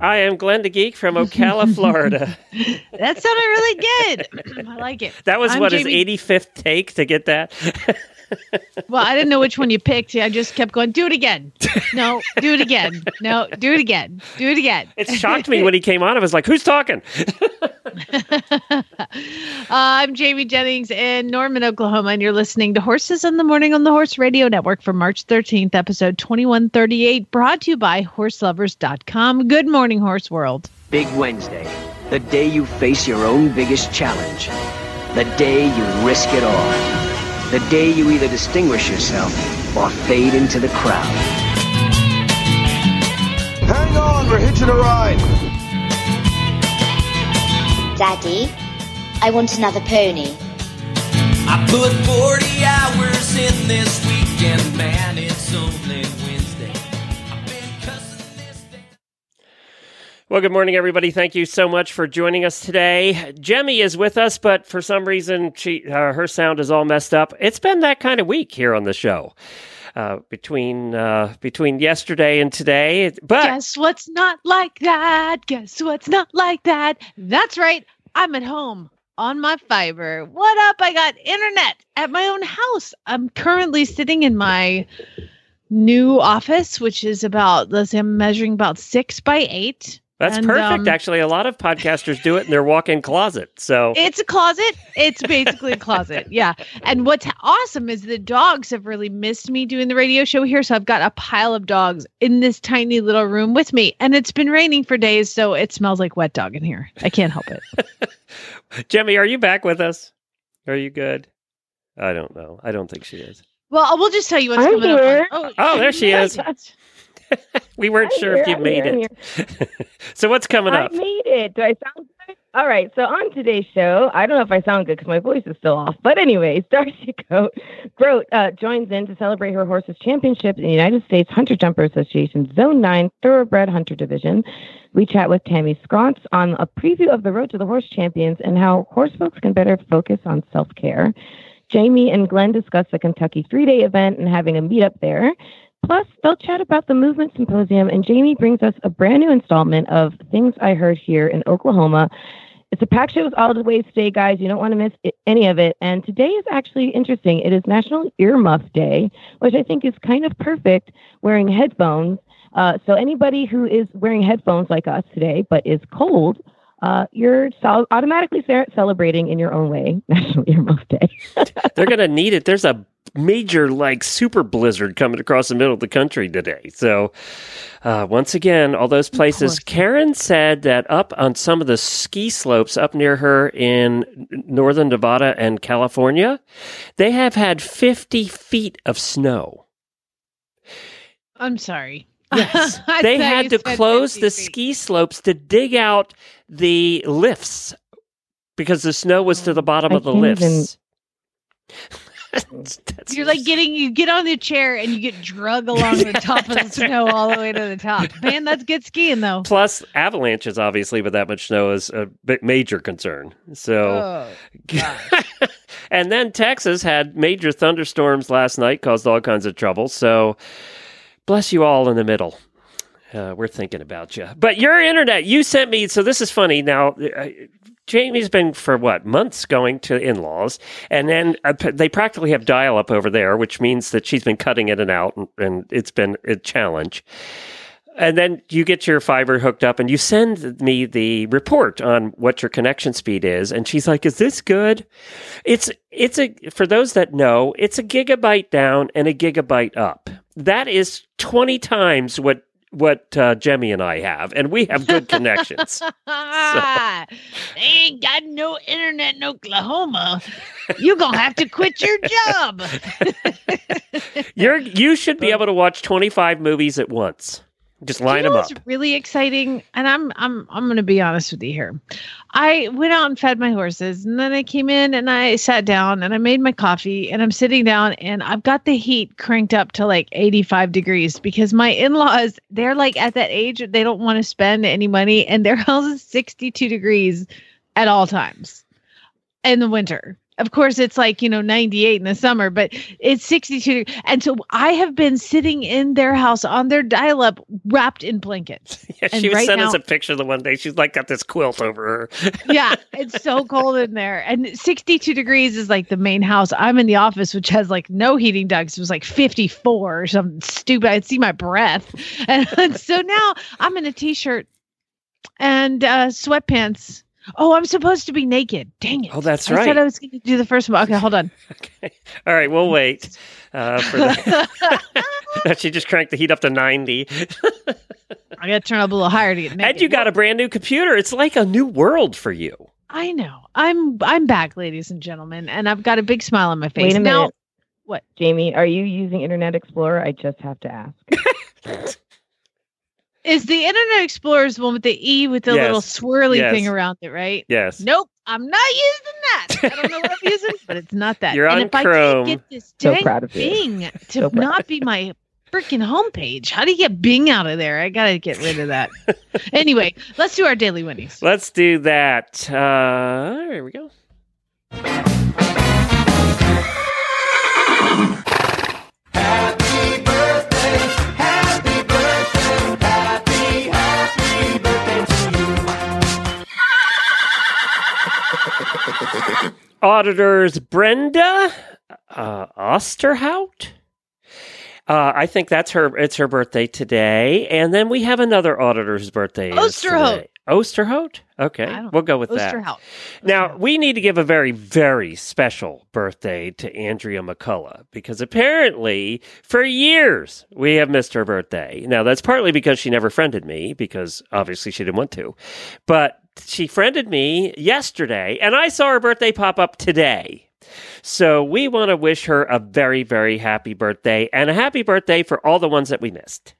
I am Glenn the Geek from Ocala, Florida. That sounded really good. I like it. That was I'm what his 85th take to get that. Well, I didn't know which one you picked. I just kept going, do it again. No, do it again. No, do it again. Do it again. It shocked me when he came on. I was like, "Who's talking?" Uh, I'm Jamie Jennings in Norman, Oklahoma, and you're listening to Horses in the Morning on the Horse Radio Network for March 13th, episode 2138, brought to you by HorseLovers.com. Good morning, Horse World. Big Wednesday, the day you face your own biggest challenge. The day you risk it all. The day you either distinguish yourself or fade into the crowd. Hang on, we're hitching a ride. Daddy, I want another pony. I put 40 hours in this weekend, man. It's only Wednesday. I've been cussing this day. Well, good morning, everybody. Thank you so much for joining us today. Jemmy is with us, but for some reason, she uh, her sound is all messed up. It's been that kind of week here on the show. Uh, between uh, between yesterday and today, but Guess what's not like that? Guess what's not like that? That's right. I'm at home on my fiber. What up? I got internet at my own house. I'm currently sitting in my new office, which is about, let's say I'm measuring about six by eight. That's and, perfect. um, Actually, a lot of podcasters do it in their walk-in closet. So It's a closet. It's basically a closet. Yeah. And what's awesome is the dogs have really missed me doing the radio show here. So I've got a pile of dogs in this tiny little room with me. And it's been raining for days. So it smells like wet dog in here. I can't help it. Jemmy, are you back with us? Are you good? I don't know. I don't think she is. Well, we'll just tell you what's I'm coming here. up. Oh, there she is. We weren't I'm sure here, if you I'm made here, it. so what's coming up? I made it. Do I sound good? All right. So on today's show, I don't know if I sound good because my voice is still off. But anyways, Darcy Grote, Grote uh, joins in to celebrate her horse's championship in the United States Hunter Jumper Association Zone 9 Thoroughbred Hunter Division. We chat with Tammy Scrontz on a preview of the Road to the Horse Champions and how horse folks can better focus on self care. Jamie and Glenn discuss the Kentucky three day event and having a meetup there. Plus, they'll chat about the Movement Symposium, and Jamie brings us a brand new installment of Things I Heard Here in Oklahoma. It's a packed show with all the always today, guys. You don't want to miss i- any of it. And today is actually interesting. It is National Earmuff Day, which I think is kind of perfect wearing headphones. Uh, so, anybody who is wearing headphones like us today but is cold, uh, you're sol- automatically ce- celebrating in your own way National Earmuff Day. They're going to need it. There's a major, like, super blizzard coming across the middle of the country today. So, uh, once again, all those places. Karen said that up on some of the ski slopes up near her in northern Nevada and California, they have had 50 feet of snow. I'm sorry. Yes. They had to close the feet. ski slopes to dig out the lifts because the snow was to the bottom I of the lifts. even- That's- You're like getting you get on the chair and you get drug along the top of the snow all the way to the top. Man, that's good skiing though. Plus, avalanches, obviously, with that much snow is a major concern. So, Oh, and then Texas had major thunderstorms last night, caused all kinds of trouble. So, bless you all in the middle. Uh, we're thinking about you. But your internet, you sent me. So this is funny. Now, uh, Jamie's been for what months going to in-laws, and then uh, they practically have dial-up over there, which means that she's been cutting in and out, and, and it's been a challenge. And then you get your fiber hooked up, and you send me the report on what your connection speed is. And she's like, "Is this good?" It's it's a for those that know, it's a gigabyte down and a gigabyte up. That is twenty times what what uh, Jemmy and I have, and we have good connections. they ain't got no internet in Oklahoma. You're gonna have to quit your job. You're you should be able to watch twenty five movies at once. Just line you know them up. really exciting? And I'm I'm I'm gonna be honest with you here. I went out and fed my horses, and then I came in and I sat down and I made my coffee, and I'm sitting down and I've got the heat cranked up to like 85 degrees because my in-laws they're like at that age they don't want to spend any money, and their house is 62 degrees at all times in the winter. Of course, it's like, you know, 98 in the summer, but it's 62. And so I have been sitting in their house on their dial up wrapped in blankets. Yeah, and she was right sent us a picture the one day. She's like got this quilt over her. Yeah, it's so cold in there. And 62 degrees is like the main house. I'm in the office, which has like no heating ducts. It was like 54 or something stupid. I'd see my breath. And so now I'm in a t shirt and uh, sweatpants. Oh, I'm supposed to be naked. Dang it. Oh, that's I right. said I was going to do the first one. Okay, hold on. Okay. All right, we'll wait uh, for that. she just cranked the heat up to 90. I got to turn up a little higher to get naked. And you got a brand new computer. It's like a new world for you. I know. I'm I'm back, ladies and gentlemen, and I've got a big smile on my face. Wait a now, minute. what? Jamie, are you using Internet Explorer? I just have to ask. Is the Internet Explorer's the one with the E with the Yes. little swirly Yes. thing around it, right? Yes. Nope, I'm not using that. I don't know what I'm using, but it's not that. You're and on if I Chrome. can't get this So dang proud of you. Bing to So proud. not be my freaking homepage, how do you get Bing out of there? I gotta get rid of that. anyway, let's do our daily winnies. Let's do that. Uh, here we go. Auditors Brenda uh, Osterhout. Uh, I think that's her. It's her birthday today, and then we have another auditor's birthday. Osterhout. Osterhout. Okay, we'll go with that. Osterhout. Now, we need to give a very, very special birthday to Andrea McCullough because apparently, for years, we have missed her birthday. Now, that's partly because she never friended me because obviously she didn't want to. But she friended me yesterday, and I saw her birthday pop up today. So we want to wish her a very, very happy birthday and a happy birthday for all the ones that we missed.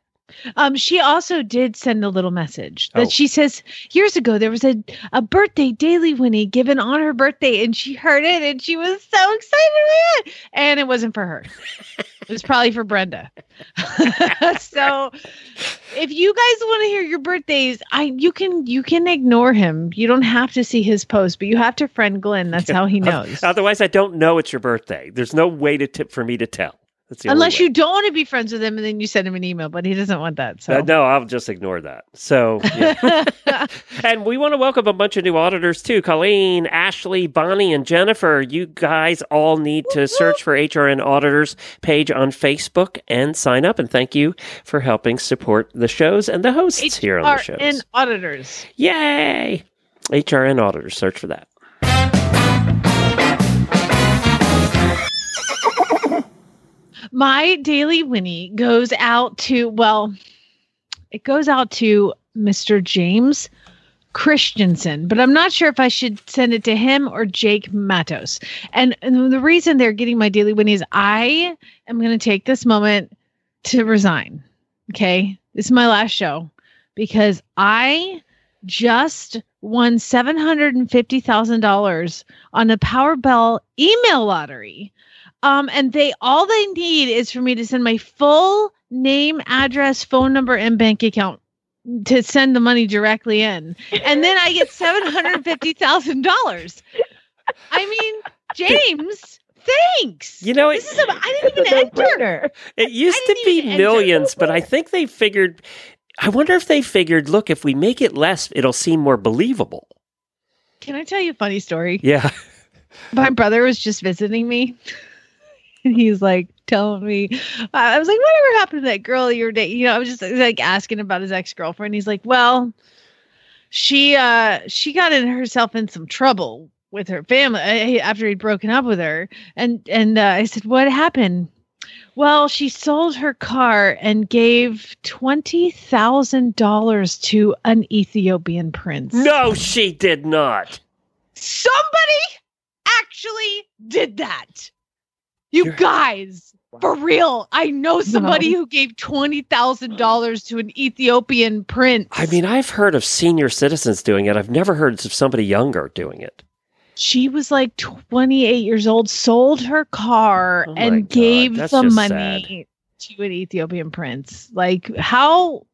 Um, she also did send a little message that Oh. she says years ago there was a, a birthday daily Winnie given on her birthday, and she heard it and she was so excited about it. And it wasn't for her. it was probably for Brenda. so if you guys want to hear your birthdays, I you can you can ignore him. You don't have to see his post, but you have to friend Glenn. That's how he knows. Otherwise, I don't know it's your birthday. There's no way to tip for me to tell. Unless you don't want to be friends with him and then you send him an email, but he doesn't want that. So Uh, no, I'll just ignore that. So, yeah. and we want to welcome a bunch of new auditors too. Colleen, Ashley, Bonnie, and Jennifer. You guys all need to search for HRN Auditors page on Facebook and sign up. And thank you for helping support the shows and the hosts here on the shows. HRN auditors. Yay! HRN Auditors. Search for that. My daily Winnie goes out to, well, it goes out to Mr. James Christensen, but I'm not sure if I should send it to him or Jake Matos. And, and the reason they're getting my daily Winnie is I am going to take this moment to resign. Okay. This is my last show because I just won $750,000 on a Powerball email lottery. Um, and they all they need is for me to send my full name, address, phone number, and bank account to send the money directly in. And then I get seven hundred fifty thousand dollars. I mean, James, thanks. You know, it, This is a, I didn't even enter. it used to be enter. millions, but I think they figured. I wonder if they figured, look, if we make it less, it'll seem more believable. Can I tell you a funny story? Yeah. my brother was just visiting me he's like telling me i was like whatever happened to that girl you were dating? You know i was just like asking about his ex-girlfriend. He's like well she uh she got in herself in some trouble with her family uh, after he'd broken up with her. And and uh, i said what happened? Well she sold her car and gave $20000 to an ethiopian prince. No, she did not. somebody actually did that. You You're- guys, For real, I know somebody who gave twenty thousand dollars to an Ethiopian prince. I mean, I've heard of senior citizens doing it. I've never heard of somebody younger doing it. she was like twenty eight years old, sold her car, Oh and God, gave the money to an Ethiopian prince. Like how?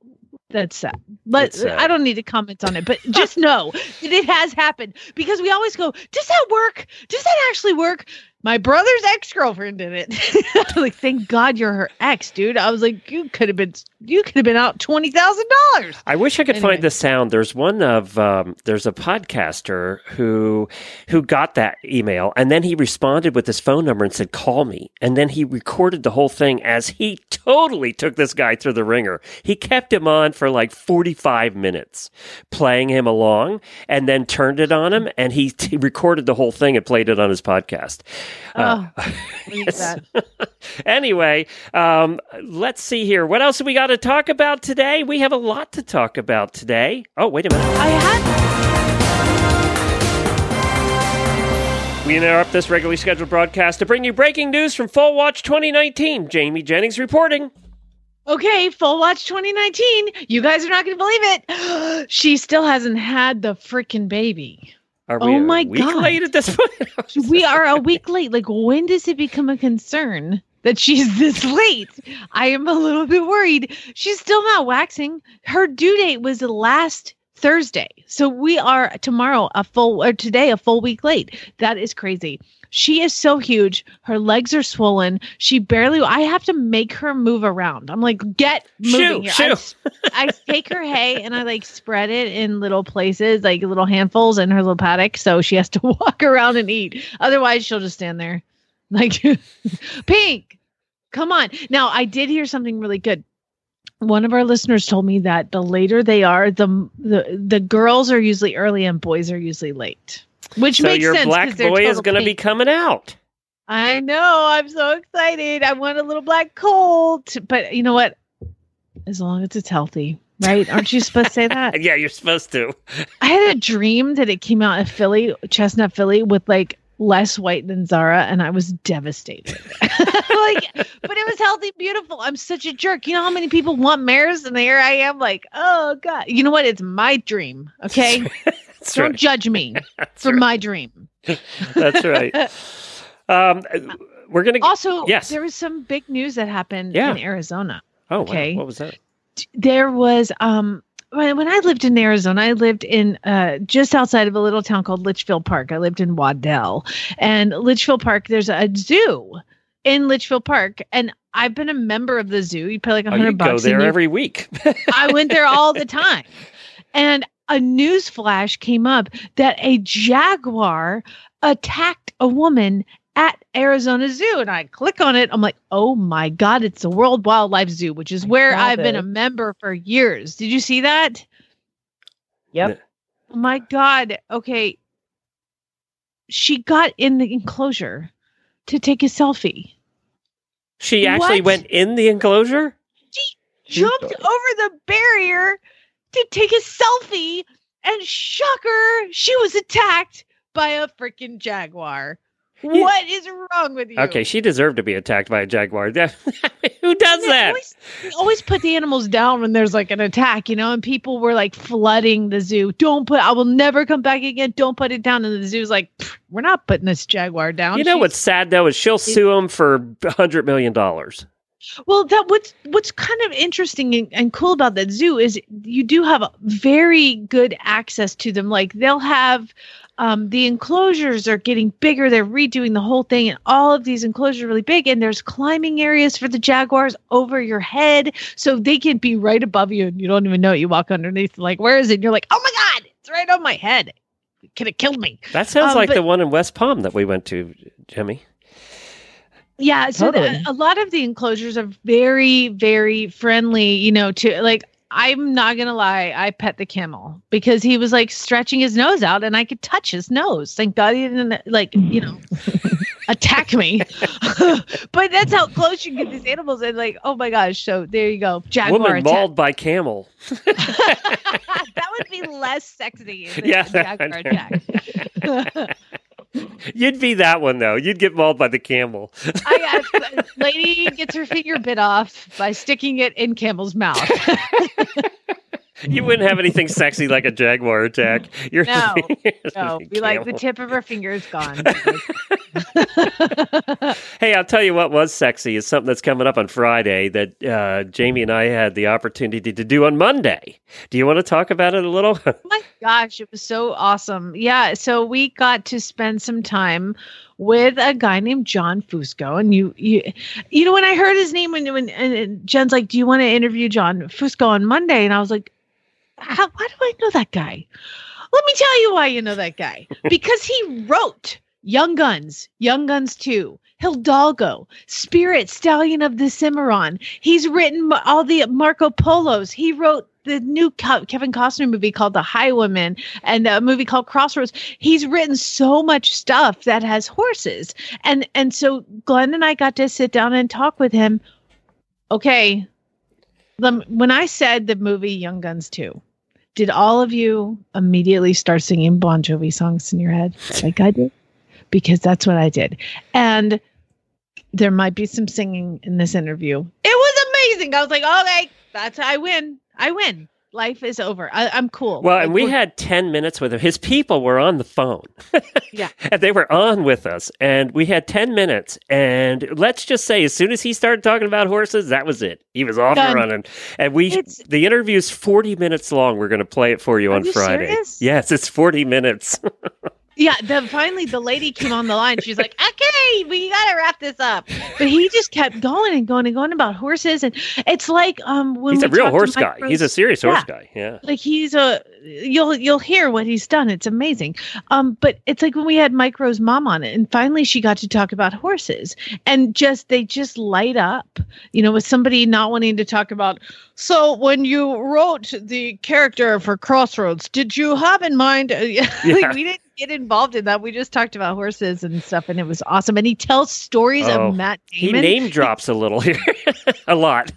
That's sad. But That's sad. I don't need to comment on it. But just know that it has happened because we always go, "Does that work? Does that actually work?" My brother's ex girlfriend did it. like, thank God you're her ex, dude. I was like, you could have been, you could have been out twenty thousand dollars. I wish I could Anyway. find the sound. There's one of um, there's a podcaster who who got that email and then he responded with his phone number and said call me and then he recorded the whole thing as he totally took this guy through the ringer. He kept him on for like 45 minutes playing him along and then turned it on him and he, he recorded the whole thing and played it on his podcast. Uh, Oh, leave Yes. anyway, um, let's see here. What else have we got to talk about today? We have a lot to talk about today. Oh, wait a minute. I had We interrupt this regularly scheduled broadcast to bring you breaking news from Foal Watch 2019. Jamie Jennings reporting. Okay, Foal Watch 2019. You guys are not going to believe it. she still hasn't had the freaking baby. Are Oh we a my week God. late at this point? We are a week late. Like, when does it become a concern that she's this late? I am a little bit worried. She's still not waxing. Her due date was last Thursday. So we are tomorrow a full or today a full week late. That is crazy. She is so huge. Her legs are swollen. She barely I have to make her move around. I'm like, get moving Shoo, here. I. I take her hay and I like spread it in little places, like little handfuls in her little paddock. So she has to walk around and eat. Otherwise, she'll just stand there. Like, Pink, come on. Now, I did hear something really good. One of our listeners told me that the later they are, the the the girls are usually early and boys are usually late. Which so makes your sense. black boy is going to be coming out. I know. I'm so excited. I want a little black colt. But you know what? As long as it's healthy, right? Aren't you supposed to say that? Yeah, you're supposed to. I had a dream that it came out of filly, chestnut filly, with like less white than Zara, and I was devastated. like, but it was healthy, beautiful. I'm such a jerk. You know how many people want mares, and there I am, like, oh god. You know what? It's my dream. Okay, That's don't right. judge me for right. my dream. That's right. Um, we're going to. Also, Yes. there was some big news that happened Yeah. in Arizona. Oh, wow. okay. What was that? there was um when, I lived in Arizona, I lived in uh, just outside of a little town called Litchfield Park. I lived in Waddell, and Litchfield Park. There's a zoo in Litchfield Park, and I've been a member of the zoo. You pay like a Oh, you hundred go there you- every week. I went there all the time, and a news flash came up that a jaguar attacked a woman at Arizona Zoo. And I click on it. I'm like, oh my God, it's the World Wildlife Zoo, which is where I've been a member for years. Did you see that? Yep. Oh my God. Okay. She got in the enclosure to take a selfie. she actually What? went in the enclosure? She jumped over the barrier to take a selfie and shocker she was attacked by a freaking jaguar what is wrong with you Okay, she deserved to be attacked by a jaguar. Who does They that? always, they always put the animals down when there's like an attack, you know, and people were like flooding the zoo. Don't put, I will never come back again. Don't put it down. And the zoo's like, we're not putting this jaguar down. You know She's- what's sad though is she'll sue him for a hundred million dollars. Well, that what's what's kind of interesting and, and cool about that zoo is you do have very good access to them. Like they'll have um, the enclosures are getting bigger. They're redoing the whole thing, and all of these enclosures are really big. And there's climbing areas for the jaguars over your head, so they can be right above you, and you don't even know. it. You walk underneath, like where is it? And you're like, oh my god, it's right on my head. It could have killed me. That sounds Um, like but- the one in West Palm that we went to, Jimmy. Yeah, so the- a lot of the enclosures are very, very friendly. You know, to like, I'm not gonna lie, I pet the camel because he was like stretching his nose out, and I could touch his nose. Thank God he didn't like, you know, attack me. but that's how close you get these animals, and like, oh my gosh! So there you go, jaguar Woman attack. mauled by camel. that would be less sexy. Than Yeah, a jaguar attack. You'd be that one though. You'd get mauled by the camel. I, I, lady gets her finger bit off by sticking it in camel's mouth. You wouldn't have anything sexy like a jaguar attack. You're No, no, be like the tip of her finger is gone. Hey, I'll tell you what was sexy is something that's coming up on Friday that uh, Jamie and I had the opportunity to do on Monday. Do you want to talk about it a little? my gosh, it was so awesome. Yeah, so we got to spend some time with a guy named John Fusco, and you, you, you know, when I heard his name, when when and Jen's like, "Do you want to interview John Fusco on Monday?" and I was like, How, "Why do I know that guy?" Let me tell you why you know that guy because he wrote Young Guns, Young Guns Two. Hidalgo, Spirit, Stallion of the Cimarron. He's written all the Marco Polos. He wrote the new Kevin Costner movie called The Highwaymen and a movie called Crossroads. He's written so much stuff that has horses. And and so Glenn and I got to sit down and talk with him. Okay. When I said the movie Young Guns 2, did all of you immediately start singing Bon Jovi songs in your head like I did? Because that's what I did. And there might be some singing in this interview. It was amazing. I was like, okay, that's I win. I win. Life is over. I, I'm cool. Well, Like, and we had 10 minutes with him. His people were on the phone. Yeah. and they were on with us. And we had 10 minutes. And let's just say, as soon as he started talking about horses, that was it. He was off and running. And we, It's- the is 40 minutes long. We're going to play it for you on you Friday. serious? Yes, it's 40 minutes. Yeah, then finally the lady came on the line. She's like, "Okay, we gotta wrap this up." But he just kept going and going and going about horses, and it's like um when He's a real horse guy. He's a Rose- serious horse guy. Yeah. like he's a you'll you'll hear what he's done. It's amazing. Um, but it's like when we had Mike Rowe's mom on it, and finally she got to talk about horses, and just they just light up. You know, with somebody not wanting to talk about. So when you wrote the character for Crossroads, did you have in mind? Yeah. like, we didn't get involved in that. We just talked about horses and stuff, and it was awesome. And he tells stories Oh, of Matt Damon. He name drops a little here. a lot.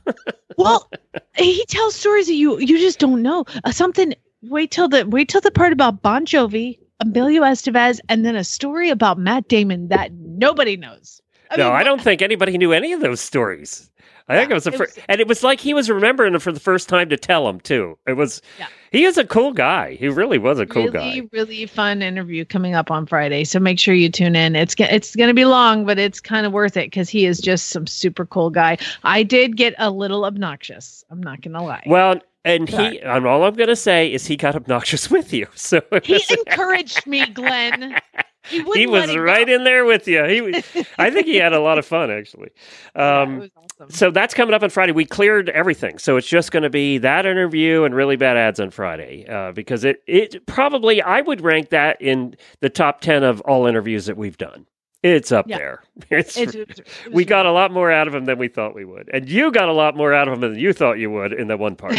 Well, he tells stories that you you just don't know. Uh, something. Wait till the wait till the part about Bon Jovi, Emilio Estevez, and then a story about Matt Damon that nobody knows. no, mean, I don't think anybody knew any of those stories. I think it was the first, and it was like he was remembering it for the first time to tell him too. It was, Yeah. he is a cool guy. He really was a cool really, guy. really fun interview coming up on Friday. So make sure you tune in. It's it's going to be long, but it's kind of worth it because he is just some super cool guy. I did get a little obnoxious. I'm not going to lie. Well, and he, and all I'm going to say is he got obnoxious with you. So he encouraged me, Glenn. He, he was right go. in there with you. He, was- I think he had a lot of fun actually. Yeah, Um, was awesome. so that's coming up on Friday. We cleared everything, so it's just going to be that interview and really bad ads on Friday uh, because it it probably I would rank that in the top ten of all interviews that we've done. It's up Yeah. there. It's, It's- it was we got a lot more out of him than we thought we would, and you got a lot more out of him than you thought you would in that one part.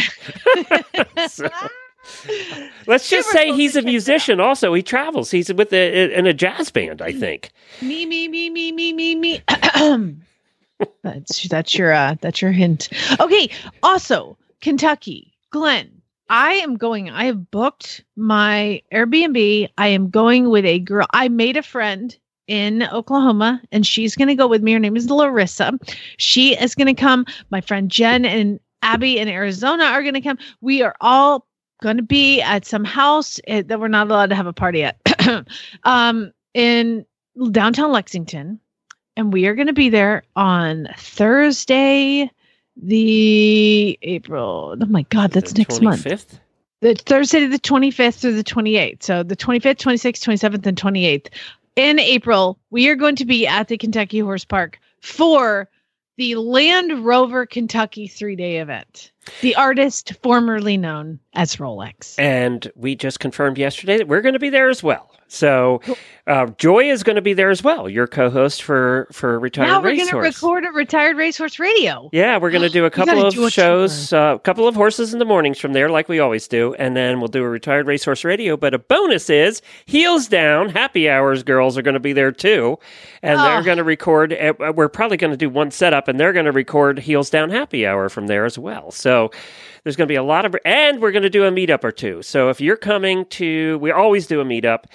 So, let's just say he's a musician. Also, he travels. He's with a, in a jazz band, I think. me me me me me me me. That's that's your uh that's your hint. Okay also kentucky. Glenn i am going i have booked my airbnb. I am going with a girl i made a friend in oklahoma and she's going to go with me. Her name is larissa. She is going to come. My friend jen and abby in arizona are going to come. We are all going to be at some house eh, that we're not allowed to have a party at um in downtown Lexington, and we are going to be there on Thursday, the April. Oh my God, that's The next month. The Thursday, the 25th through the 28th. So the 25th, 26th, 27th, and 28th. In April, we are going to be at the Kentucky Horse Park for the Land Rover Kentucky three day event. The artist formerly known as Rolex. And we just confirmed yesterday that we're going to be there as well. So, uh, Joy is going to be there as well. Your co-host for for retired now we're going to record a retired racehorse radio. Yeah, we're going to do a couple of do a shows, uh, a couple of horses in the mornings from there, like we always do, and then we'll do a retired racehorse radio. But a bonus is heels down, happy hours girls are going to be there too, and they're Oh. going to record. uh, We're probably going to do one setup, and they're going to record heels down happy hour from there as well. So there's going to be a lot of, and we're going to do a meetup or two. So if you're coming to, we always do a meetup.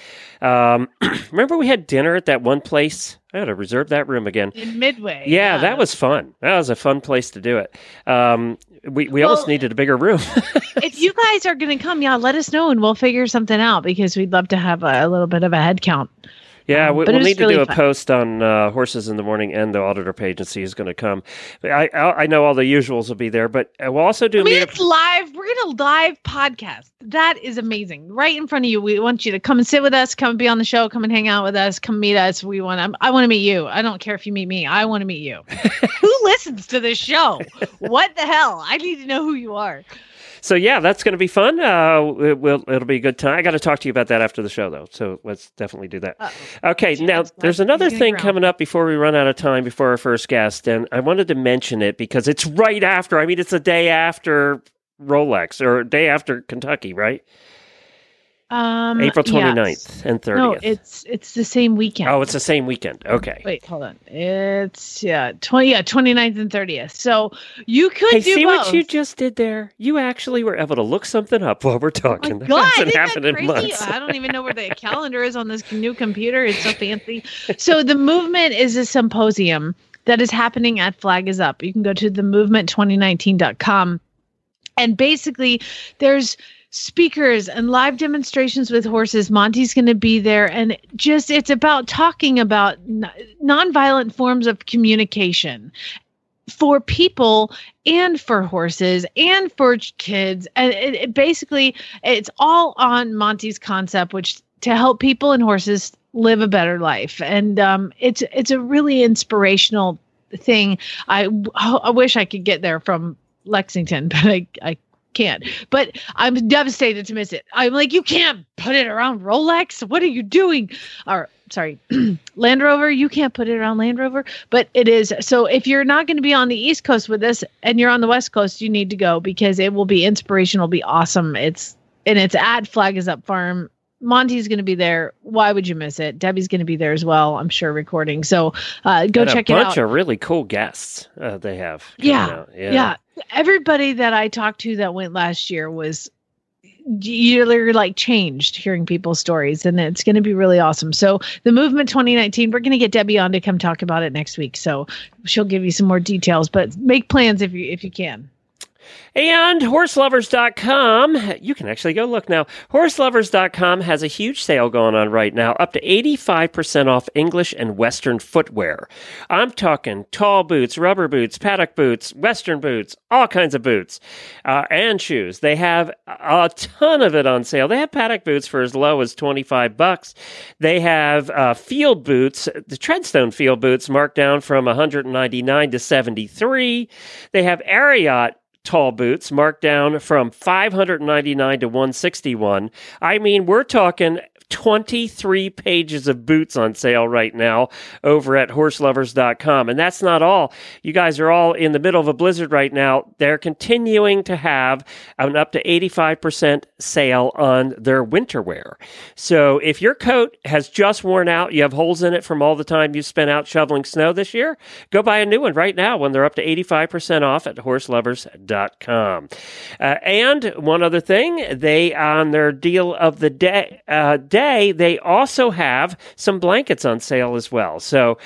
Um, remember we had dinner at that one place? I got to reserve that room again. In Midway. Yeah, that was fun. That was a fun place to do it. Um, we we Well- almost needed a bigger room. if you guys are going to come, yeah, let us know and we'll figure something out because we'd love to have a, a little bit of a head count. Yeah, Um, we, we'll need to really do a fun. post on uh, horses in the morning and the auditor see who's going to come. I, I I know all the usuals will be there, but uh, we'll also do I mean, it's live. We're going to live podcast. That is amazing. Right in front of you. We want you to come and sit with us, come and be on the show, come and hang out with us, come meet us. We want to, I want to meet you. I don't care if you meet me. I want to meet you. who listens to this show? What the hell? I need to know who you are. So yeah, that's going to be fun. Uh, it will it'll be a good time. I got to talk to you about that after the show, though. So let's definitely do that. Uh-oh. Okay, now there's like, another thing coming up before we run out of time before our first guest, and I wanted to mention it because it's right after. I mean, it's a day after Rolex or day after Kentucky, right? Um, April yes. 29th and 30th. No, it's it's the same weekend. oh, it's the same weekend. Okay. Wait, hold on. It's yeah, 20 yeah, 29th and 30th. So you could Hey, do see both. what you just did there? You actually were able to look something up while we're Oh talking. my That God, hasn't happened in months. I don't even know where the calendar is on this new computer. It's so fancy. So the movement is a symposium that is happening at Flag is Up. You can go to themovement2019.com. And basically, there's speakers and live demonstrations with horses. Monty's going to be there. And just, it's about talking about nonviolent forms of communication for people and for horses and for kids. And it, it basically, it's all on Monty's concept, which to help people and horses live a better life. And um, it's it's a really inspirational thing. I I wish I could get there from Lexington, but I I can't. But I'm devastated to miss it. I'm like, you can't put it around Rolex. What are you doing? Or sorry, Land Rover. You can't put it around Land Rover. But it is. So if you're not going to be on the East Coast with us and you're on the West Coast, you need to go because it will be inspirational. Be awesome. It's and it's at Flag is Up Farm. Monty's going to be there. Why would you miss it? Debbie's going to be there as well. I'm sure recording. So uh, go and check a bunch of really cool guests uh, they have. coming Yeah, yeah. Everybody that I talked to that went last year was you're like changed hearing people's stories and it's going to be really awesome. So the movement 2019, we're going to get Debbie on to come talk about it next week. So she'll give you some more details, but make plans if you if you can. And horselovers.com, you can actually go look now. Horselovers.com has a huge sale going on right now, up to 85% off English and Western footwear. I'm talking tall boots, rubber boots, paddock boots, Western boots, all kinds of boots, uh, and shoes. They have a ton of it on sale. They have paddock boots for as low as 25 bucks. They have uh, field boots, the Treadstone field boots marked down from 199 to 73. They have Ariat tall boots marked down from 599 to 161 i mean we're talking 23 pages of boots on sale right now over at horselovers.com and that's not all. You guys are all in the middle of a blizzard right now. They're continuing to have an up to 85% sale on their winter wear. So if your coat has just worn out you have holes in it from all the time you spent out shoveling snow this year go buy a new one right now when they're up to 85% off at horselovers.com. Uh, and one other thing, they on their deal of the day, uh, day, they also have some blankets on sale as well. So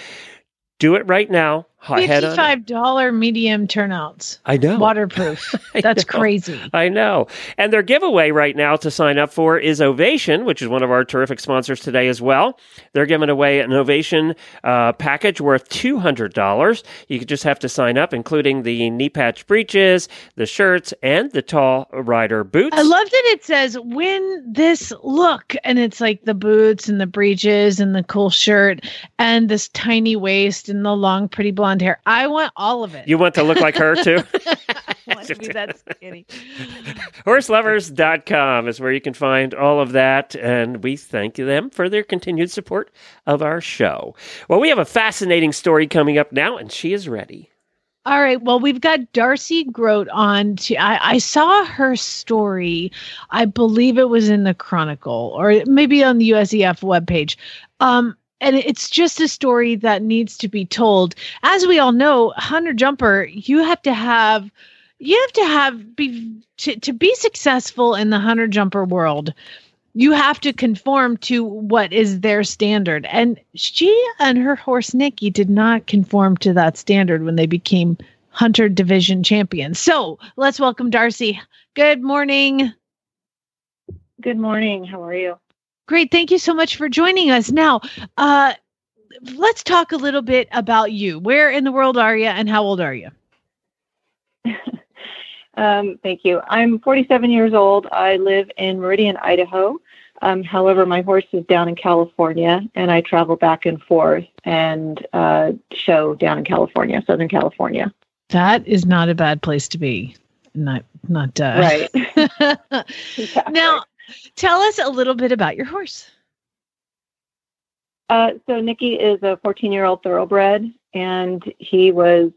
do it right now. H- head on- Fifty-five dollar medium turnouts, I know. waterproof. I That's know. crazy. I know. And their giveaway right now to sign up for is Ovation, which is one of our terrific sponsors today as well. They're giving away an Ovation uh, package worth $200. You just have to sign up, including the knee patch breeches, the shirts, and the tall rider boots. I love that it says win this look and it's like the boots and the breeches and the cool shirt and this tiny waist and the long pretty blonde hair. I want all of it. you want to look like her too? I want to be that skinny. Horselovers.com is where you can find all of that. And we thank them for their continued support of our show. Well, we have a fascinating story coming up now, and she is ready. All right. Well, we've got Darcy Grote on. To, I, I saw her story. I believe it was in the Chronicle or maybe on the USEF webpage. Um, and it's just a story that needs to be told. As we all know, hunter jumper, you have to have, you have to have be to, to be successful in the hunter jumper world. you have to conform to what is their standard. And she and her horse Nikki did not conform to that standard when they became Hunter Division champions. So let's welcome Darcy. Good morning. Good morning. How are you? Great. Thank you so much for joining us. Now, uh, let's talk a little bit about you. Where in the world are you and how old are you? Um, thank you. I'm 47 years old. I live in Meridian, Idaho. Um, however, my horse is down in California, and I travel back and forth and uh, show down in California, Southern California. That is not a bad place to be. Not, not uh, Right. Now, tell us a little bit about your horse. Uh, so Nikki is a 14 year old thoroughbred, and he was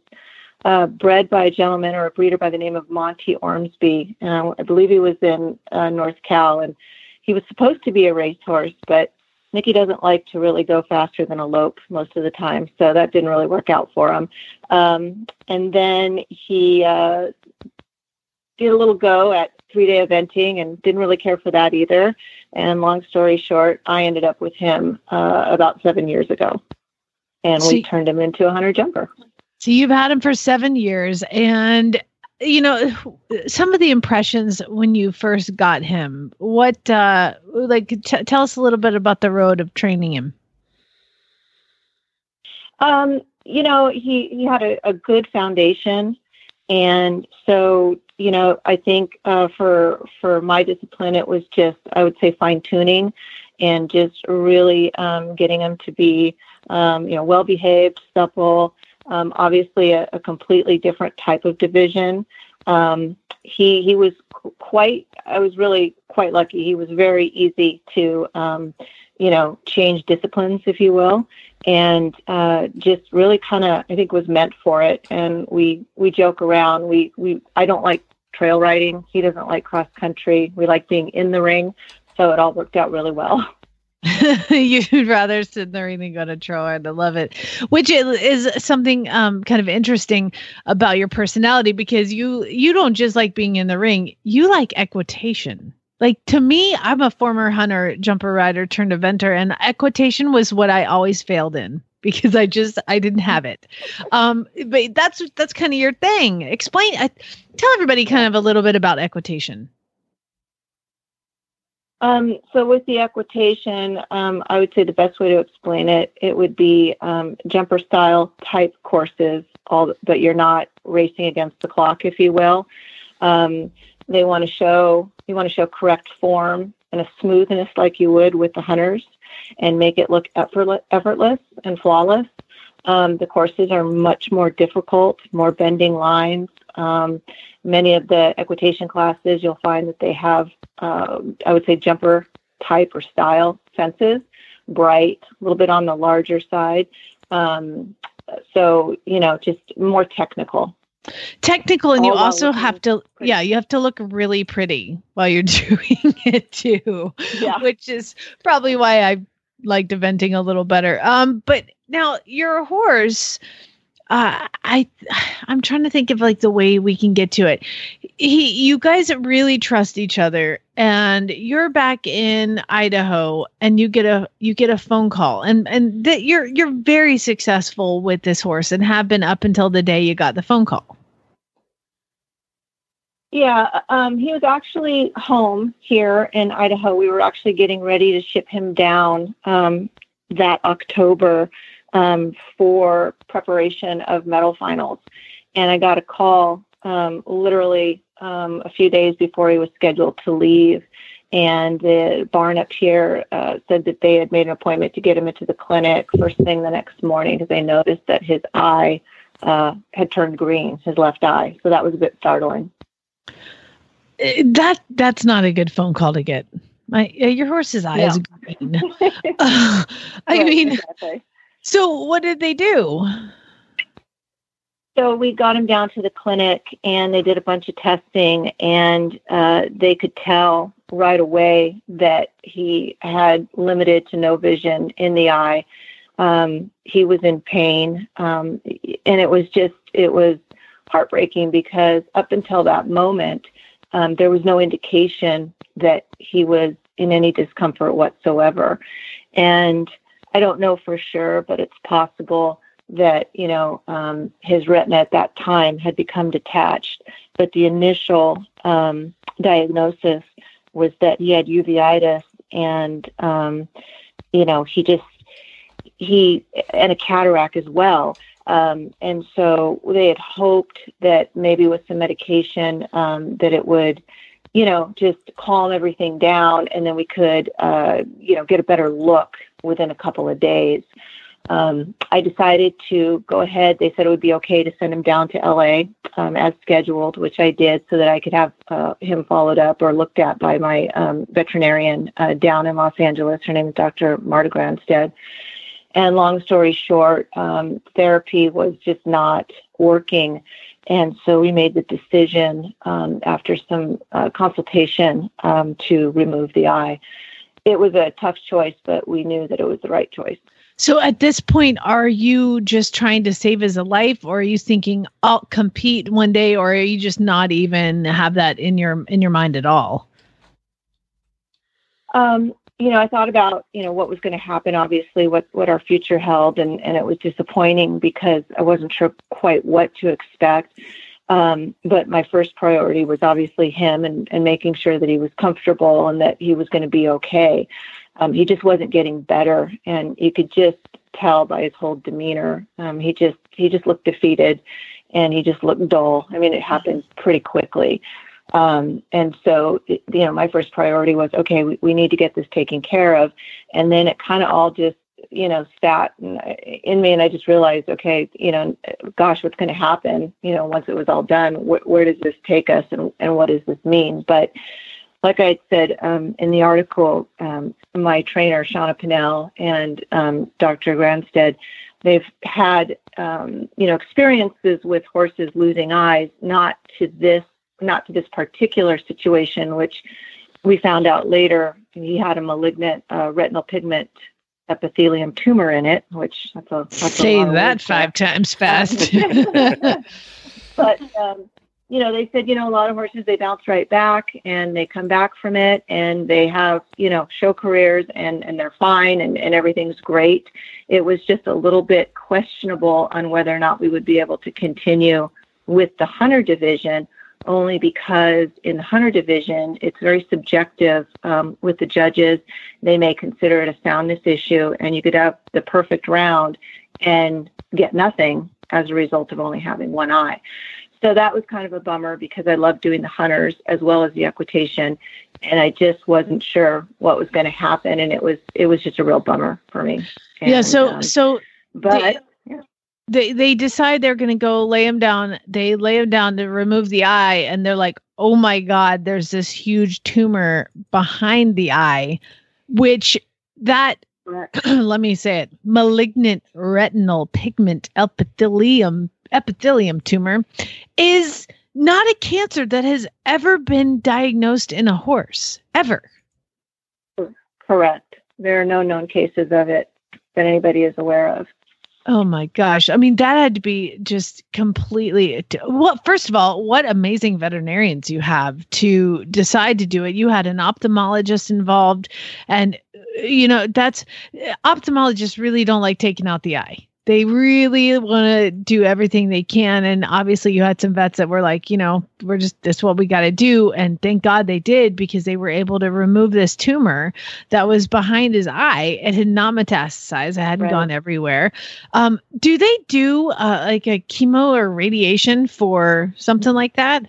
uh, bred by a gentleman or a breeder by the name of Monty Ormsby. And I believe he was in uh, North Cal, and he was supposed to be a racehorse, but Nikki doesn't like to really go faster than a lope most of the time, so that didn't really work out for him. Um, and then he uh, did a little go at three day eventing and didn't really care for that either. And long story short, I ended up with him uh, about seven years ago, and See- we turned him into a hunter jumper. So you've had him for seven years, and you know some of the impressions when you first got him. What, uh, like, t- tell us a little bit about the road of training him. Um, you know, he he had a, a good foundation, and so you know, I think uh, for for my discipline, it was just I would say fine tuning, and just really um, getting them to be um, you know well behaved, supple. Um, obviously, a, a completely different type of division. Um, he he was quite. I was really quite lucky. He was very easy to um, you know change disciplines, if you will and uh, just really kind of I think was meant for it. And we we joke around. We we I don't like trail riding. He doesn't like cross country. We like being in the ring. So it all worked out really well. You'd rather sit in the ring than go to trail ride. I love it, which is something um, kind of interesting about your personality because you you don't just like being in the ring. You like equitation. Like to me, I'm a former hunter, jumper rider turned eventer, and equitation was what I always failed in because I just I didn't have it. Um, but that's that's kind of your thing. Explain. Uh, tell everybody kind of a little bit about equitation. Um, so with the equitation, um, I would say the best way to explain it, it would be um, jumper style type courses, all but you're not racing against the clock, if you will. Um, they want to show you want to show correct form and a smoothness like you would with the hunters, and make it look effortless, and flawless. Um, the courses are much more difficult, more bending lines. Um, many of the equitation classes, you'll find that they have, uh, I would say, jumper type or style fences, bright, a little bit on the larger side. Um, so, you know, just more technical. Technical and you All while also have to yeah you have to look really pretty while you're doing it too Yeah. which is probably why i liked eventing a little better. Um but now your horse uh i i'm trying to think of like the way we can get to it. He you guys really trust each other and you're back in idaho and you get a you get a phone call. And and that you're you're very successful with this horse and have been up until the day you got the phone call. Yeah, um, he was actually home here in Idaho. We were actually getting ready to ship him down um, that October um, for preparation of medal finals. And I got a call um, literally um, a few days before he was scheduled to leave. And the barn up here uh, said that they had made an appointment to get him into the clinic first thing the next morning because they noticed that his eye uh, had turned green, his left eye. So that was a bit startling. Uh, that that's not a good phone call to get. My uh, your horse's eye is green. I Right, mean, exactly. So what did they do? So we got him down to the clinic and they did a bunch of testing and uh, they could tell right away that he had limited to no vision in the eye. Um, he was in pain. Um, and it was just, it was heartbreaking because up until that moment, um, there was no indication that he was in any discomfort whatsoever. And I don't know for sure, but it's possible that you know um, his retina at that time had become detached. But the initial um, diagnosis was that he had uveitis, and um, you know he just he and a cataract as well. Um, and so they had hoped that maybe with some medication um, that it would, you know, just calm everything down, and then we could, uh, you know, get a better look within a couple of days. Um, I decided to go ahead. They said it would be okay to send him down to LA um, as scheduled, which I did so that I could have uh, him followed up or looked at by my um, veterinarian uh, down in Los Angeles. Her name is Dr. Marta Granstead. And long story short, um, therapy was just not working. And so we made the decision um, after some uh, consultation um, to remove the eye. It was a tough choice, but we knew that it was the right choice. So at this point, are you just trying to save his life, or are you thinking I'll compete one day, or are you just not even have that in your in your mind at all? Um, you know, I thought about, you know, what was going to happen, obviously, what, what our future held, and, and it was disappointing because I wasn't sure quite what to expect. Um, but my first priority was obviously him and, and making sure that he was comfortable and that he was going to be okay. Um, he just wasn't getting better, and you could just tell by his whole demeanor. Um, he just he just looked defeated, and he just looked dull. I mean, it happened pretty quickly. Um, and so, you know, my first priority was, okay, we, we need to get this taken care of. And then it kind of all just, you know, sat in me. And I just realized, okay, you know, gosh, what's going to happen, you know, once it was all done, wh- where does this take us and, and what does this mean? But like I said um, in the article, um, my trainer, Shauna Pinnell, and um, Dr. Granstead, they've had, um, you know, experiences with horses losing eyes, not to this not to this particular situation, which we found out later he had a malignant uh, retinal pigment epithelium tumor in it, which that's a that's say a that five times fast. but um, you know, they said you know a lot of horses they bounce right back and they come back from it and they have you know show careers and and they're fine and and everything's great. It was just a little bit questionable on whether or not we would be able to continue with the hunter division only because in the hunter division, it's very subjective um, with the judges. They may consider it a soundness issue, and you could have the perfect round and get nothing as a result of only having one eye. So that was kind of a bummer because I love doing the hunters as well as the equitation, and I just wasn't sure what was going to happen, and it was it was just a real bummer for me. And, yeah. So um, so but they they decide they're going to go lay him down. They lay him down to remove the eye, and they're like, "Oh my god, there's this huge tumor behind the eye," which that let me say it malignant retinal pigment epithelium epithelium tumor is not a cancer that has ever been diagnosed in a horse ever correct. There are no known cases of it that anybody is aware of. Oh my gosh. I mean, that had to be just completely. Well, first of all, what amazing veterinarians you have to decide to do it. You had an ophthalmologist involved, and, uh, you know, that's uh, ophthalmologists really don't like taking out the eye they really want to do everything they can. And obviously, you had some vets that were like, you know, we're just, this is what we got to do. And thank God they did because they were able to remove this tumor that was behind his eye. It had not metastasized, it hadn't Right. gone everywhere. Um, do they do uh, like a chemo or radiation for something like that?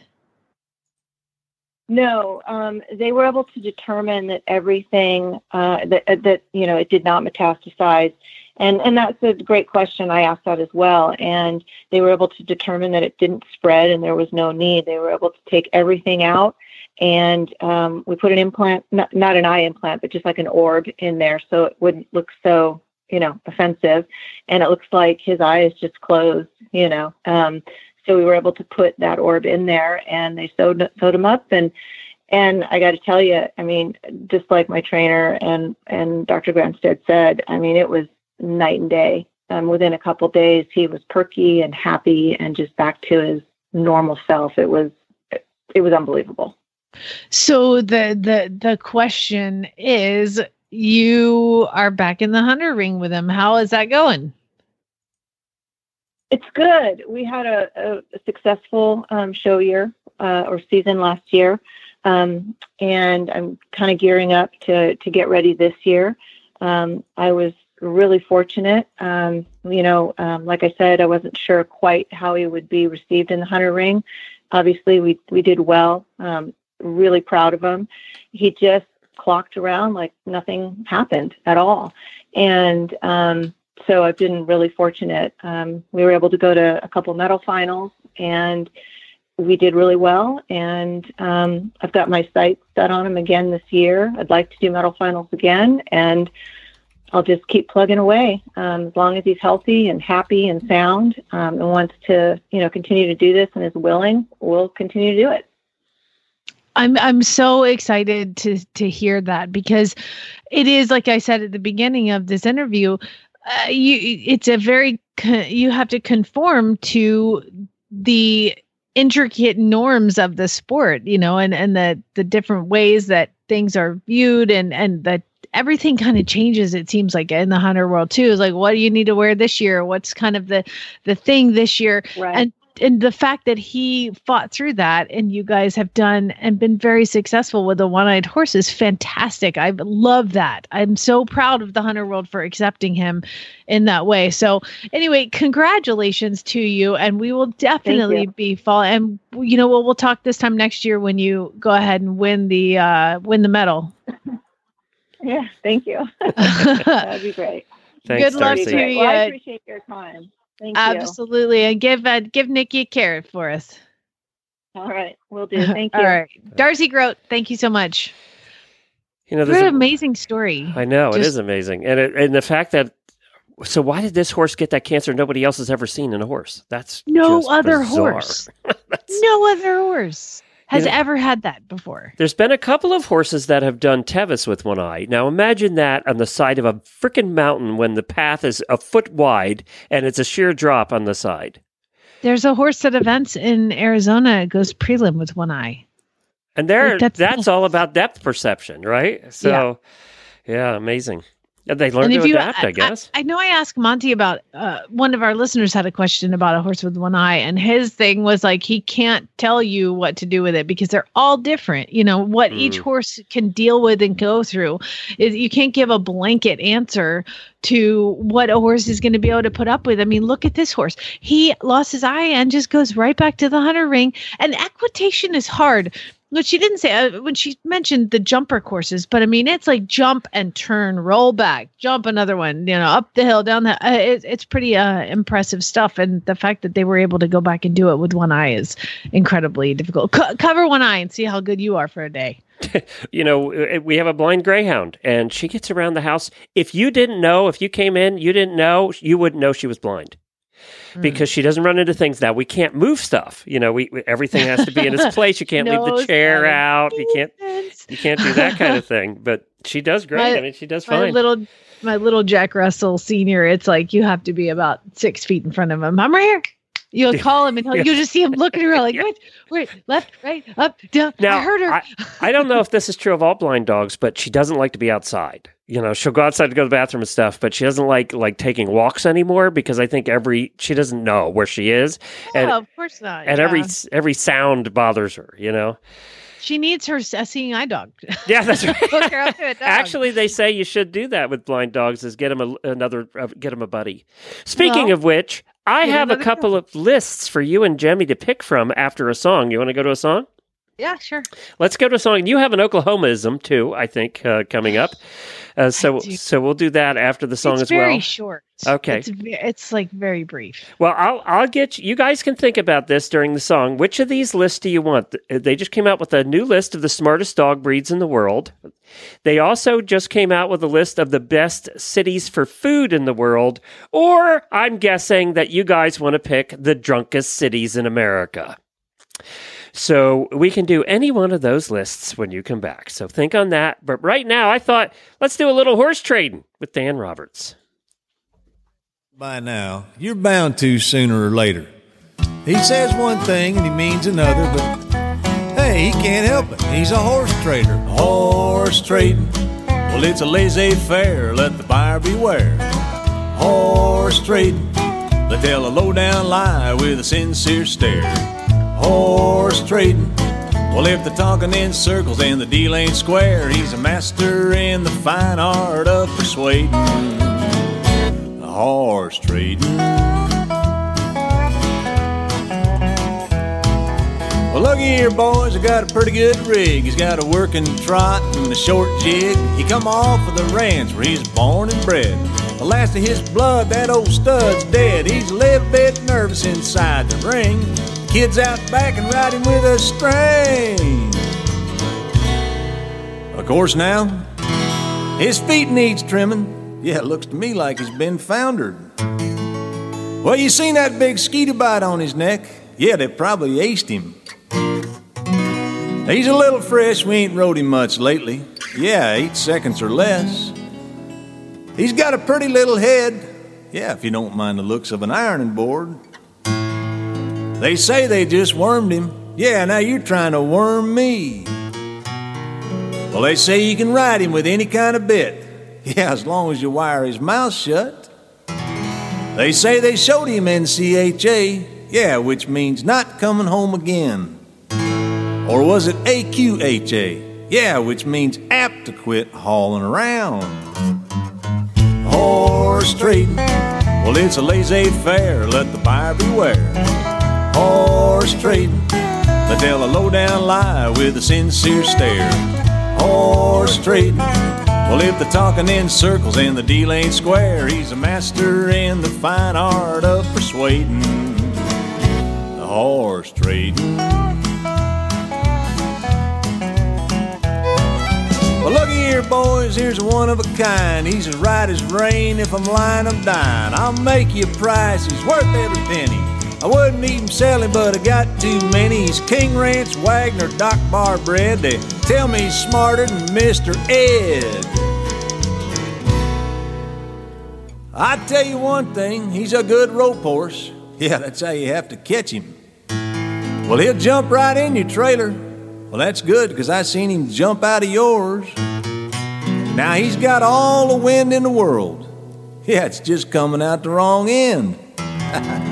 No, um, they were able to determine that everything uh, that that you know it did not metastasize, and and that's a great question. I asked that as well, and they were able to determine that it didn't spread and there was no need. They were able to take everything out, and um, we put an implant, not, not an eye implant, but just like an orb in there, so it wouldn't look so you know offensive, and it looks like his eye is just closed, you know. Um, so we were able to put that orb in there, and they sewed sewed him up, and and I got to tell you, I mean, just like my trainer and and Dr. Granstead said, I mean, it was night and day. Um, within a couple days, he was perky and happy, and just back to his normal self. It was it was unbelievable. So the the the question is you are back in the hunter ring with him. How is that going? It's good. We had a, a, a successful um, show year uh, or season last year, um, and I'm kind of gearing up to to get ready this year. Um, I was really fortunate. Um, you know, um, like I said, I wasn't sure quite how he would be received in the hunter ring. Obviously, we we did well. Um, really proud of him. He just clocked around like nothing happened at all, and um, so I've been really fortunate. Um, we were able to go to a couple medal finals, and we did really well. And um, I've got my sights set on him again this year. I'd like to do medal finals again, and I'll just keep plugging away um, as long as he's healthy and happy and sound um, and wants to, you know, continue to do this and is willing. We'll continue to do it. I'm I'm so excited to to hear that because it is like I said at the beginning of this interview, uh, you it's a very you have to conform to the intricate norms of the sport, you know, and and the the different ways that things are viewed and and that everything kind of changes it seems like in the hunter world too is like what do you need to wear this year? What's kind of the the thing this year? Right. and and the fact that he fought through that and you guys have done and been very successful with the one-eyed horse is fantastic. I love that. I'm so proud of the hunter world for accepting him in that way. So anyway congratulations to you and we will definitely be fall and you know what we'll talk this time next year when you go ahead and win the uh win the medal Yeah, thank you. That'd be great. Thanks, Good luck to you. Well, I appreciate your time. Thank you. absolutely and give uh, give nikki a carrot for us All right, we'll do. Thank you. all right darcy grote thank you so much You know, what there's an amazing story I know it Just- is amazing, and it, and the fact that so why did this horse get that cancer nobody else has ever seen in a horse? That's no just other bizarre. horse no other horse has Yeah. ever had that before There's been a couple of horses that have done Tevis with one eye. Now imagine that on the side of a freaking mountain when the path is a foot wide and it's a sheer drop on the side. there's a horse at events in arizona goes prelim with one eye And there, Like, that's that's, all about depth perception, right? So, yeah, amazing. They learn to you- adapt, I, guess. I, know I asked Monty about uh, one of our listeners had a question about a horse with one eye, and his thing was like he can't tell you what to do with it because they're all different. You know what each Mm. horse can deal with and go through is you can't give a blanket answer to what a horse is going to be able to put up with. I mean, look at this horse. He lost his eye and just goes right back to the hunter ring. And equitation is hard. But she didn't say uh, when she mentioned the jumper courses, but I mean it's like jump and turn, roll back, jump another one, you know, up the hill, down the. Uh, it, it's pretty uh, impressive stuff, and the fact that they were able to go back and do it with one eye is incredibly difficult. Co- cover one eye and see how good you are for a day. you know, uh, we have a blind greyhound and she gets around the house. If you didn't know, if you came in, you didn't know, you wouldn't know she was blind. Mm. Because she doesn't run into things now. We can't move stuff. You know, we, we everything has to be in its place. You can't leave the chair out. You can't you can't do that kind of thing. But she does great. My- I mean, she does My fine. little, my little Jack Russell Senior. It's like you have to be about six feet in front of him. I'm right here. You'll call him and he'll, you'll just see him looking around like, wait, wait, left, right, up, down. Now, I heard her. I, I don't know if this is true of all blind dogs, but she doesn't like to be outside. You know, she'll go outside to go to the bathroom and stuff, but she doesn't like like taking walks anymore because I think every she doesn't know where she is, and oh, of course not. and yeah. every every sound bothers her. You know. she needs her seeing eye dog. Yeah, that's right. Hook her up to a dog. Actually, they say you should do that with blind dogs. Is get them a, another, uh, get them a buddy. Speaking Well, of which, I have a couple of lists for you and Jemmy to pick from after a song. You want to go to a song? Yeah, sure. Let's go to a song. You have an Oklahomaism too, I think, uh, coming up. Uh, so, so we'll do that after the song it's as very well. Very short. Okay. It's, it's like very brief. Well, I'll I'll get you, you guys can think about this during the song. Which of these lists do you want? They just came out with a new list of the smartest dog breeds in the world. They also just came out with a list of the best cities for food in the world. Or I'm guessing that you guys want to pick the drunkest cities in America. So we can do any one of those lists when you come back. So think on that. But right now, I thought let's do a little horse trading with Dan Roberts. By now, you're bound to sooner or later. He says one thing and he means another, but hey, he can't help it. He's a horse trader. Horse trading. Well, it's a laissez faire. Let the buyer beware. Horse trading. They tell a low down lie with a sincere stare. Horse trading. Well, if they're talking in circles and the deal ain't square, he's a master in the fine art of persuading. Horse trading. Well, looky here, boys, I got a pretty good rig. He's got a working trot and a short jig. He come off of the ranch where he's born and bred. The last of his blood, that old stud's dead. He's a little bit nervous inside the ring. Kids out back and riding with a string. Of course, now, his feet needs trimming. Yeah, it looks to me like he's been foundered. Well, you seen that big skeeter bite on his neck? Yeah, they probably aced him. He's a little fresh, we ain't rode him much lately. Yeah, eight seconds or less. He's got a pretty little head. Yeah, if you don't mind the looks of an ironing board. They say they just wormed him. Yeah, now you're trying to worm me. Well, they say you can ride him with any kind of bit. Yeah, as long as you wire his mouth shut. They say they showed him NCHA. Yeah, which means not coming home again. Or was it AQHA? Yeah, which means apt to quit hauling around. Horse trading, well, it's a laissez faire, let the buyer beware. Horse trading, they tell a low down lie with a sincere stare. Horse trading, well, if they're talking in circles and the deal ain't square, he's a master in the fine art of persuading. The horse trading. Well, looky here, boys, here's one of a kind. He's as right as rain. If I'm lying, I'm dying. I'll make you a price. He's worth every penny. I wouldn't even sell him, but I got too many. He's King Ranch, Waggoner, Doc Bar bred. They tell me he's smarter than Mr. Ed. I tell you one thing, he's a good rope horse. Yeah, that's how you have to catch him. Well, he'll jump right in your trailer. Well, that's good because I seen him jump out of yours. Now he's got all the wind in the world. Yeah, it's just coming out the wrong end.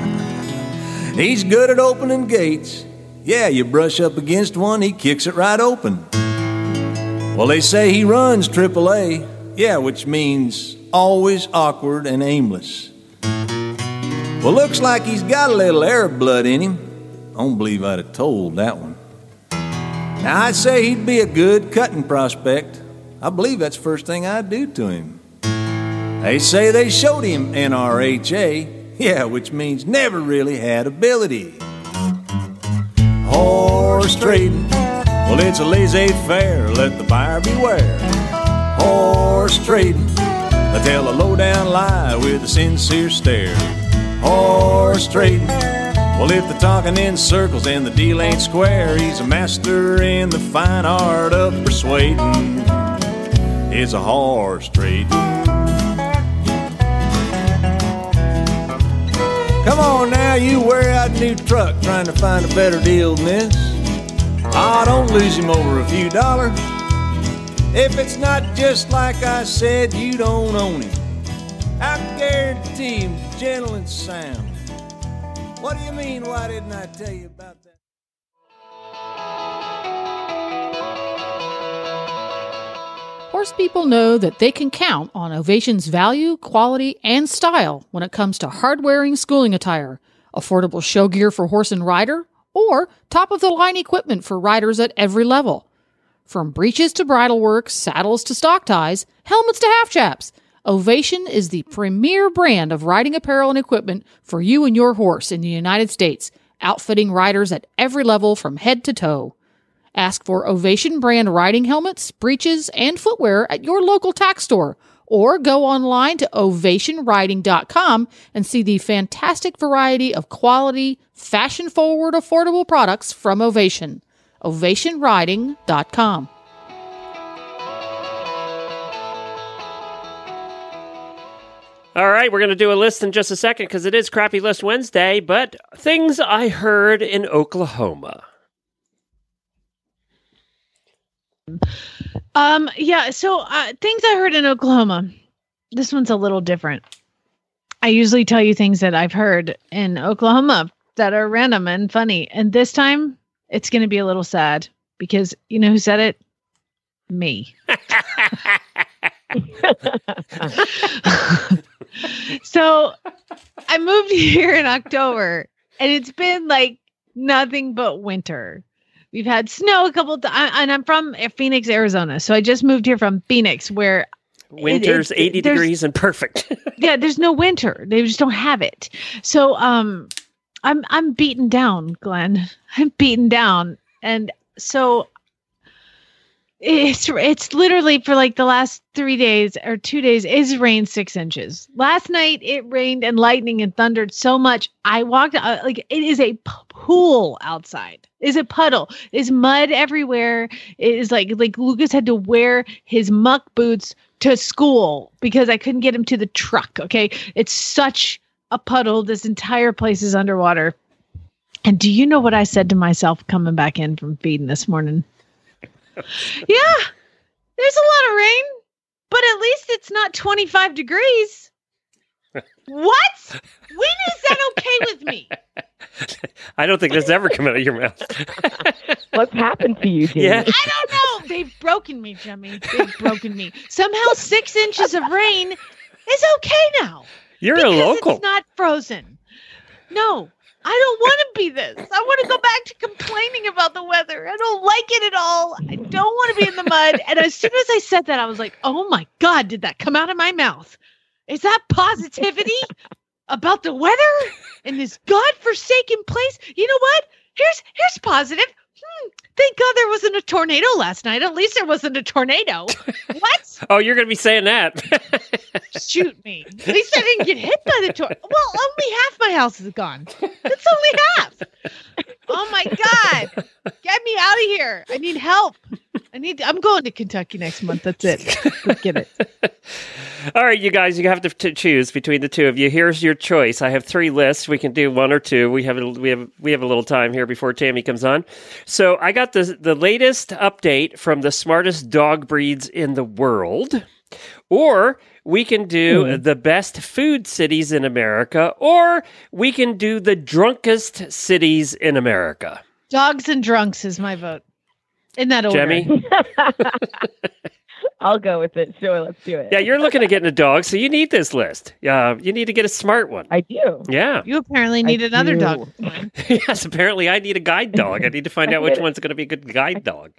he's good at opening gates. Yeah, you brush up against one, he kicks it right open. Well, they say he runs AAA. Yeah, which means always awkward and aimless. Well, looks like he's got a little Arab blood in him. I don't believe I'd have told that one. Now, I'd say he'd be a good cutting prospect. I believe that's the first thing I'd do to him. They say they showed him NRHA, yeah, which means never really had ability. Horse trading, well, it's a laissez faire, let the buyer beware. Horse trading, they tell a low down lie with a sincere stare. Horse trading, well, if they're talking in circles and the deal ain't square, he's a master in the fine art of persuading. It's a horse trade. Come on now, you wear out a new truck trying to find a better deal than this. Ah, don't lose him over a few dollars. If it's not just like I said, you don't own him. I guarantee him, gentle and sound. What do you mean, why didn't I tell you about Horse people know that they can count on Ovation's value, quality, and style when it comes to hard-wearing schooling attire, affordable show gear for horse and rider, or top-of-the-line equipment for riders at every level. From breeches to bridle work, saddles to stock ties, helmets to half chaps, Ovation is the premier brand of riding apparel and equipment for you and your horse in the United States, outfitting riders at every level from head to toe. Ask for Ovation brand riding helmets, breeches, and footwear at your local tack store or go online to ovationriding.com and see the fantastic variety of quality, fashion forward, affordable products from Ovation. ovationriding.com. All right, we're going to do a list in just a second because it is Crappy List Wednesday, but things I heard in Oklahoma. Um, yeah. So uh, things I heard in Oklahoma. This one's a little different. I usually tell you things that I've heard in Oklahoma that are random and funny, and this time it's going to be a little sad because you know who said it? Me. so I moved here in October and it's been like nothing but winter. We've had snow a couple times, and I'm from Phoenix, Arizona. So I just moved here from Phoenix, where Winter's it- 80 degrees and perfect. yeah, there's no winter. They just don't have it. So um I'm I'm beaten down, Glenn. I'm beaten down. And so it's it's literally for like the last three days or two days it's rained six inches. Last night it rained and lightning and thundered so much i walked uh, like it is a pool outside. Is a puddle. Is mud everywhere. It is like like lucas had to wear his muck boots to school because i couldn't get him to the truck okay? It's such a puddle. This entire place is underwater. And do you know what i said to myself coming back in from feeding this morning yeah, there's a lot of rain, but at least it's not 25 degrees. what? When is that okay with me? I don't think that's ever come out of your mouth. What's happened to you, Jamie? Yeah. I don't know. They've broken me, Jimmy. They've broken me. Somehow six inches of rain is okay now. You're a local. It's not frozen. No, I don't want to be this. I want to go back to complaining about the weather. I don't like it at all. I don't want to be in the mud. And as soon as I said that, I was like, oh my God, did that come out of my mouth? Is that positivity about the weather in this godforsaken place? You know what? Here's here's positive. Hmm, thank God there wasn't a tornado last night. At least there wasn't a tornado. what? oh, you're to be saying that. shoot me. At least I didn't get hit by the tornado. Well, only half my house is gone. It's only half. Oh my god! Get me out of here! I need help. I need. I'm going to Kentucky next month. That's it. Get it. All right, you guys, you have to t- choose between the two of you. Here's your choice. I have three lists. We can do one or two. We have a, we have we have a little time here before Tammy comes on. So I got the the latest update from the smartest dog breeds in the world, or we can do hmm. the best food cities in America, or we can do the drunkest cities in America. Dogs and drunks is my vote. In that order. Jemmy? I'll go with it. Sure, let's do it. Yeah, you're looking at getting a dog, so you need this list. Yeah, you need to get a smart one. I do. Yeah. You apparently need another do. dog. yes, apparently I need a guide dog. I need to find out which one's going to be a good guide dog.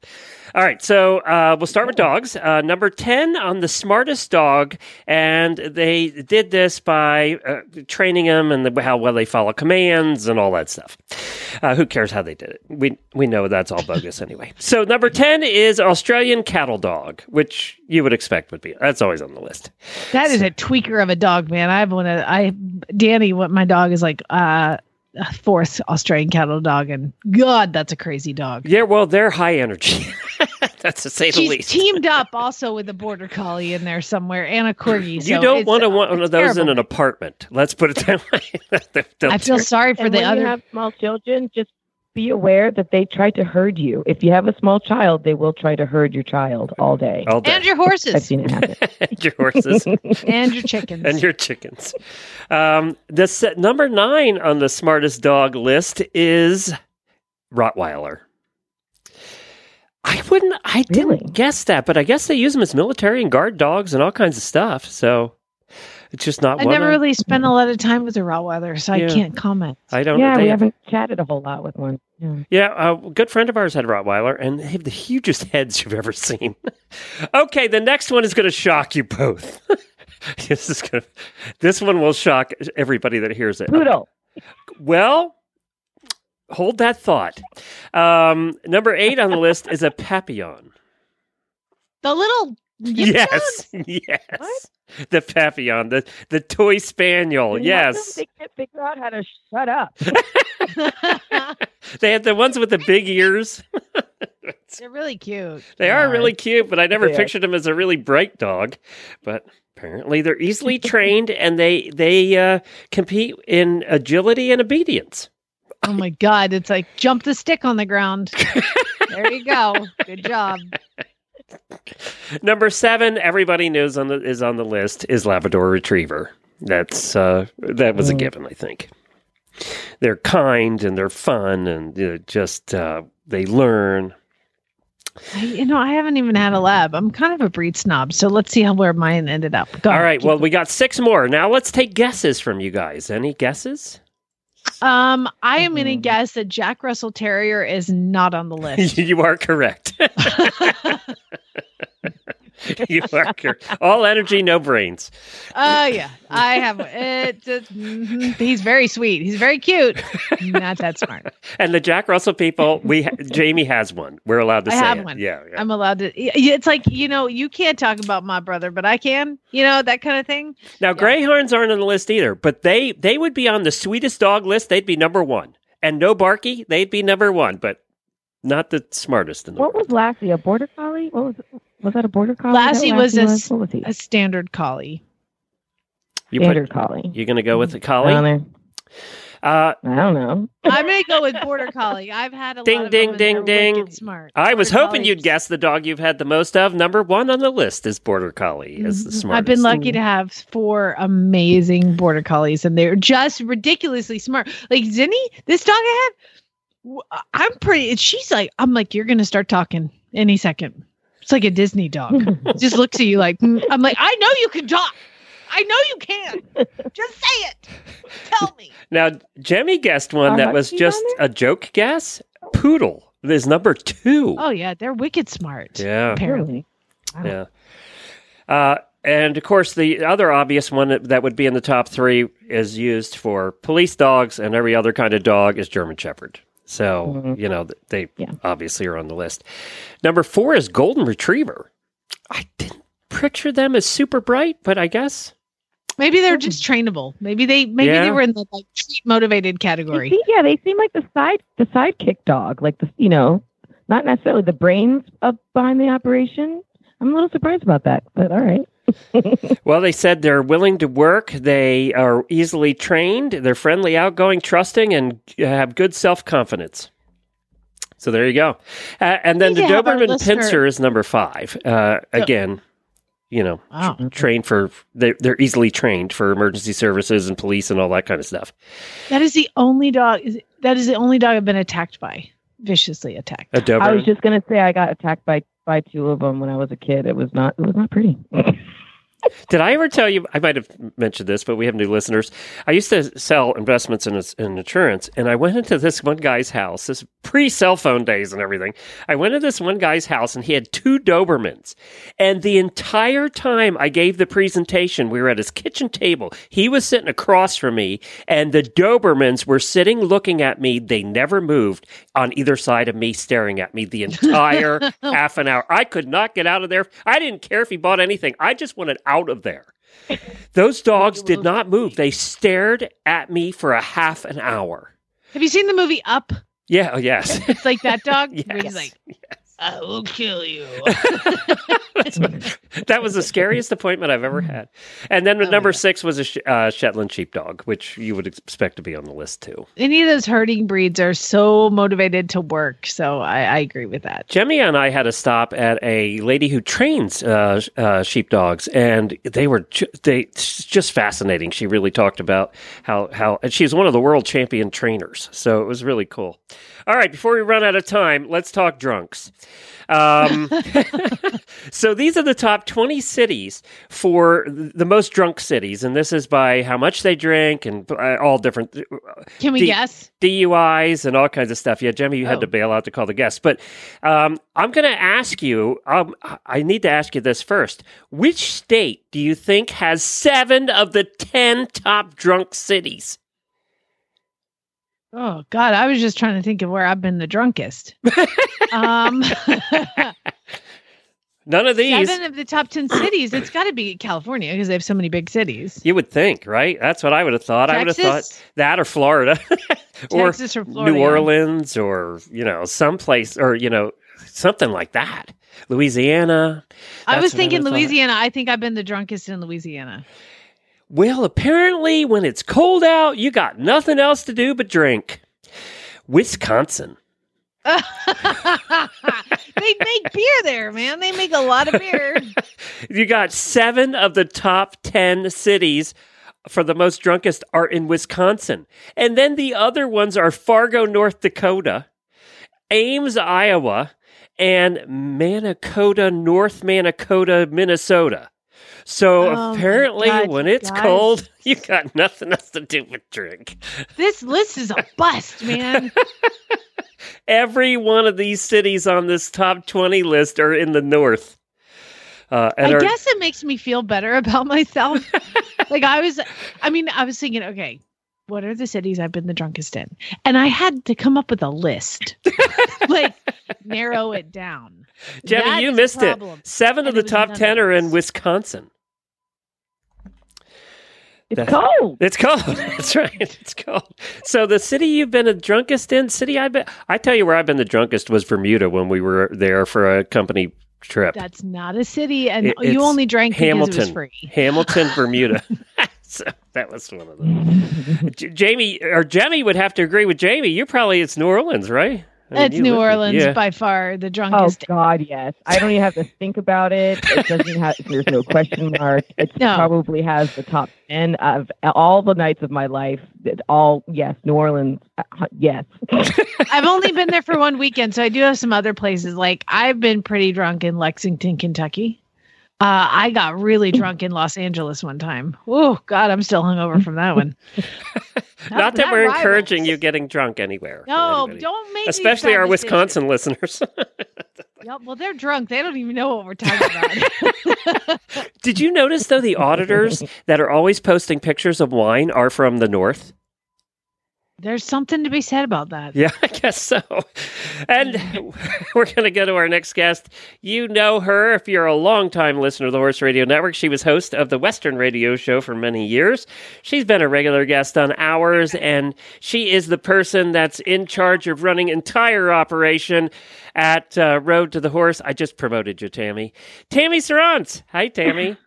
All right, so uh, we'll start with dogs. Uh, number 10 on the smartest dog, and they did this by uh, training them and the, how well they follow commands and all that stuff. Uh, who cares how they did it? We, we know that's all bogus anyway. So number 10 is Australian cattle dog, which you would expect would be. That's always on the list. That is a tweaker of a dog, man. I have one. Of, I Danny, what my dog is like. Uh a fourth Australian cattle dog, and God, that's a crazy dog. Yeah, well, they're high energy. that's to say the She's least. teamed up also with a border collie in there somewhere and a corgi. You don't want to want one of those in an apartment. Let's put it that way. I feel sorry for and the when other. you have small children, just be aware that they try to herd you. If you have a small child, they will try to herd your child all day. all day. and your horses. I've horses seen it happen. and your horses and your chickens. and your chickens. Um, the se- number nine on the smartest dog list is Rottweiler. I wouldn't. I Really? didn't guess that, but I guess they use them as military and guard dogs and all kinds of stuff. So it's just not I never of- really spent a lot of time with a Rottweiler, so Yeah. I can't comment. I don't. yeah, they we have- haven't chatted a whole lot with one. Yeah. Yeah, a good friend of ours had Rottweiler, and they have the hugest heads you've ever seen. okay, the next one is going to shock you both. this is going to. This one will shock everybody that hears it. Poodle. Well, hold that thought. Um, number eight on the list is a Papillon. The little yip yes, yes, the Papillon, the the toy spaniel. And Yes, how come They can't figure out how to shut up. they had the ones with the big ears. They're really cute. They are really cute, but I never They are. pictured them as a really bright dog. But apparently, they're easily trained and they they uh, compete in agility and obedience. Oh my god, it's like jump the stick on the ground. there you go. Good job. Number seven, everybody knows on the is on the list is Labrador Retriever. That's uh, that was a given, I think. They're kind and they're fun and you know, just uh, they learn. I, you know, I haven't even had a lab. I'm kind of a breed snob, so let's see how where mine ended up. Go All right, well, we got six more. Now let's take guesses from you guys. Any guesses? Um, I am Mm-hmm. going to guess that Jack Russell Terrier is not on the list. you are correct. you are correct. All energy, no brains. Oh yeah, I have it. it- mhm. He's very sweet. He's very cute. Not that smart. And the Jack Russell people, we Jamie has one. We're allowed to I say have it. one. Yeah, yeah. I'm allowed to. It's like you know, you can't talk about my brother, but I can. You know that kind of thing. Now Greyhounds aren't on the list either, but they they would be on the sweetest dog list. They'd be number one. And no Barky, they'd be number one, but not the smartest in the What was Lassie? A border collie? What was was that? A border collie? Is Lassie was a, s- What was a standard collie. You Standard put, collie. You're going to go with the Down collie? Uh, I don't know. I'm gonna go with border collie. I've had a Ding, lot of ding, ding, ding. Smart. I was Border hoping collies. you'd guess the dog you've had the most of. Number one on the list is Border Collie. Is the smartest. Mm-hmm. I've been lucky to have four amazing border collies, and they're just ridiculously smart. Like Zinni, this dog I had, w- I'm pretty. She's like, I'm like, you're gonna start talking any second. It's like a Disney dog. just looks at you like, mm. I'm like, I know you can talk. I know you can. Just say it. Tell me. Now, Jemmy guessed one Are that was just a joke guess. Poodle is number two. Oh yeah, they're wicked smart. Yeah. Apparently. Yeah. Uh, and of course, the other obvious one that, that would be in the top three is used for police dogs, and every other kind of dog is German Shepherd. So, mm-hmm. you know, th- they obviously are on the list. Number four is Golden Retriever. I didn't picture them as super bright, but I guess. Maybe they're hmm. just trainable. Maybe they maybe Yeah. they were in the like treat motivated category. See, yeah, they seem like the side the sidekick dog, like the you know, not necessarily the brains up behind the operation. I'm a little surprised about that, but all right. Well, they said they're willing to work. They are easily trained. They're friendly, outgoing, trusting, and have good self confidence. So there you go. Uh, and then the to have our Doberman listener- Pinscher is number five. Uh, again, you know, Wow. trained for they're, they're easily trained for emergency services and police and all that kind of stuff. That is the only dog. That is the only dog I've been attacked by, viciously attacked. A I was just gonna say I got attacked by by two of them when I was a kid. It was not it was not pretty. Did I ever tell you? I might have mentioned this, but we have new listeners. I used to sell investments in, in insurance, and I went into this one guy's house, this pre cell phone days and everything. I went into this one guy's house, and he had two Dobermans. And the entire time I gave the presentation, we were at his kitchen table. He was sitting across from me, and the Dobermans were sitting looking at me. They never moved on either side of me, staring at me the entire half an hour. I could not get out of there. I didn't care if he bought anything. I just wanted out of there. Those dogs did not move. They stared at me for a half an hour. Have you seen the movie Up? Yeah, oh, yes. It's like that dog. where he's Yes, like, I will kill you. that was the scariest appointment I've ever had. And then the number six was a sh- uh, Shetland sheepdog, which you would expect to be on the list too. Any of those herding breeds are so motivated to work. So I, I agree with that. Jemmy and I had a stop at a lady who trains uh, uh, sheepdogs, and they were ju- they just fascinating. She really talked about how how and she's one of the world champion trainers, so it was really cool. All right, before we run out of time, let's talk drunks. Um, so these are the top 20 cities for the most drunk cities, and this is by how much they drink and uh, all different. Can we D- guess? DUIs and all kinds of stuff. Yeah, Jemmy, you had to bail out to call the guests. But um, I'm going to ask you, um, I need to ask you this first. Which state do you think has seven of the 10 top drunk cities? Oh God, I was just trying to think of where I've been the drunkest. um, None of these. seven of the top ten cities. It's got to be California because they have so many big cities. You would think, right? That's what I would have thought. I would have thought that or Florida, or Texas or Florida, New. Orleans, or you know, someplace, or you know, something like that. Louisiana. I was thinking would've. Louisiana. I think I've been the drunkest in Louisiana. Well, apparently, when it's cold out, you got nothing else to do but drink. Wisconsin. they make beer there, man. They make a lot of beer. You got seven of the top 10 cities for the most drunkest are in Wisconsin. And then the other ones are Fargo, North Dakota, Ames, Iowa, and Mankato, North Mankato, Minnesota. So Oh apparently, God, when it's guys. cold, you got nothing else to do but drink. This list is a bust, man. Every one of these cities on this top 20 list are in the north. Uh, I are, guess it makes me feel better about myself. like I was, I mean, I was thinking, okay, what are the cities I've been the drunkest in? And I had to come up with a list, like narrow it down. Jemmy, That you missed it. Seven of the top 10 are in. Wisconsin. It's cold. It's cold. That's right. It's cold. So the city you've been the drunkest in, city I've been, I tell you where I've been the drunkest was Bermuda when we were there for a company trip. That's not a city, and It- you only drank because it was Hamilton, free. Hamilton, Bermuda. so that was one of them. J- Jamie or Jemmy would have to agree with Jamie. You probably it's New Orleans, right? I mean, It's New. Orleans Yeah. by far the drunkest. Oh. God, yes. I don't even have to think about it. It doesn't have. There's no question mark. It No. probably has the top ten of all the nights of my life. It all yes, New Orleans. uh, Yes. I've only been there for one weekend, so I do have some other places. Like I've been pretty drunk in Lexington, Kentucky. Uh, I got really drunk in Los Angeles one time. Oh God, I'm still hungover from that one. Not that that we're rivals. encouraging you getting drunk anywhere. No, don't make Especially our Wisconsin listeners. Yep, well, they're drunk. They don't even know what we're talking about. Did you notice though the auditors that are always posting pictures of wine are from the north? There's something to be said about that. Yeah, I guess so. And we're going to go to our next guest. You know her if you're a longtime listener of the Horse Radio Network. She was host of the Western Radio Show for many years. She's been a regular guest on ours, and she is the person that's in charge of running entire operation at uh, Road to the Horse. I just promoted you, Tammy. Tammy Sronce. Hi, Tammy.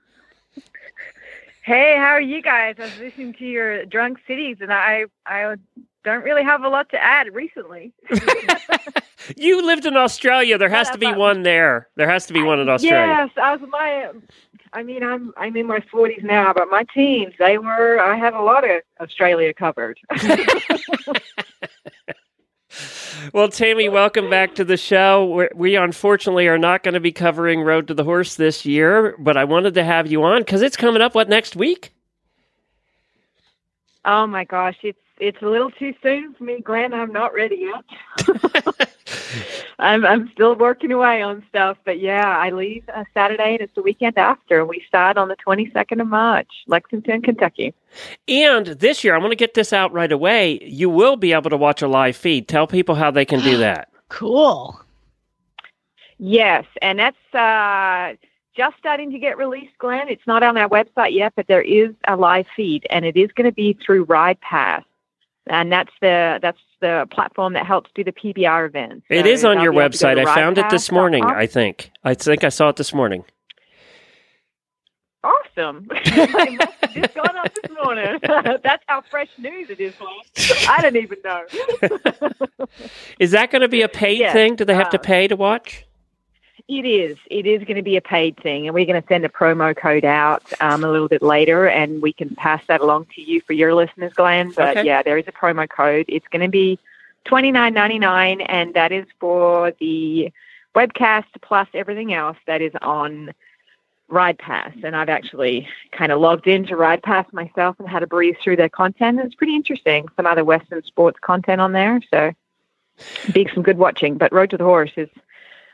Hey, how are you guys? I was listening to your drunk cities, and I I don't really have a lot to add recently. you lived in Australia. There has to be one there. There has to be one in Australia. Yes, I was my. I mean, I'm I'm in my 40s now, but my teens they were. I have a lot of Australia covered. Well, Tammy, welcome back to the show. We're, we unfortunately are not going to be covering Road to the Horse this year, but I wanted to have you on because it's coming up, what, next week? oh my gosh, it's it's a little too soon for me, Glenn. I'm not ready yet. I'm I'm still working away on stuff, but yeah, I leave uh, Saturday and it's the weekend after. We start on the 22nd of March, Lexington, Kentucky. And this year, I'm going to get this out right away. You will be able to watch a live feed. Tell people how they can do that. Cool. Yes, and that's uh, just starting to get released, Glenn. It's not on our website yet, but there is a live feed, and it is going to be through Ride Pass, and that's the that's the platform that helps do the PBR events. It So is on your be able to go website. I found it this morning, I think. I think I saw it this morning. Awesome! just gone up this morning. that's how fresh news it is, I don't even know. Is that going to be a paid Yes, thing? Do they have to uh, pay to watch? It is. It is going to be a paid thing, and we're going to send a promo code out um, a little bit later, and we can pass that along to you for your listeners, Glenn. But Okay. yeah, there is a promo code. It's going to be twenty nine ninety nine, and that is for the webcast plus everything else that is on Ride Pass. And I've actually kind of logged into Ride Pass myself and had a breeze through their content. And it's pretty interesting. Some other Western sports content on there, so big some good watching. But Road to the Horse is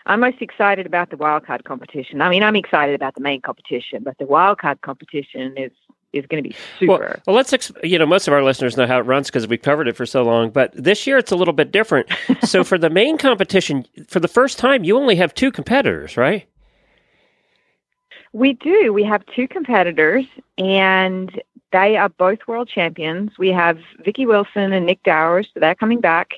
I'm most excited about the wildcard competition. I mean, I'm excited about the main competition, but the wildcard competition is is going to be super. Well, well, let's ex- you know most of our listeners know how it runs because we've covered it for so long. But this year it's a little bit different. so for the main competition, for the first time, you only have two competitors, right? We do. We have two competitors, and they are both world champions. We have Vicki Wilson and Nick Dowers, so they're coming back.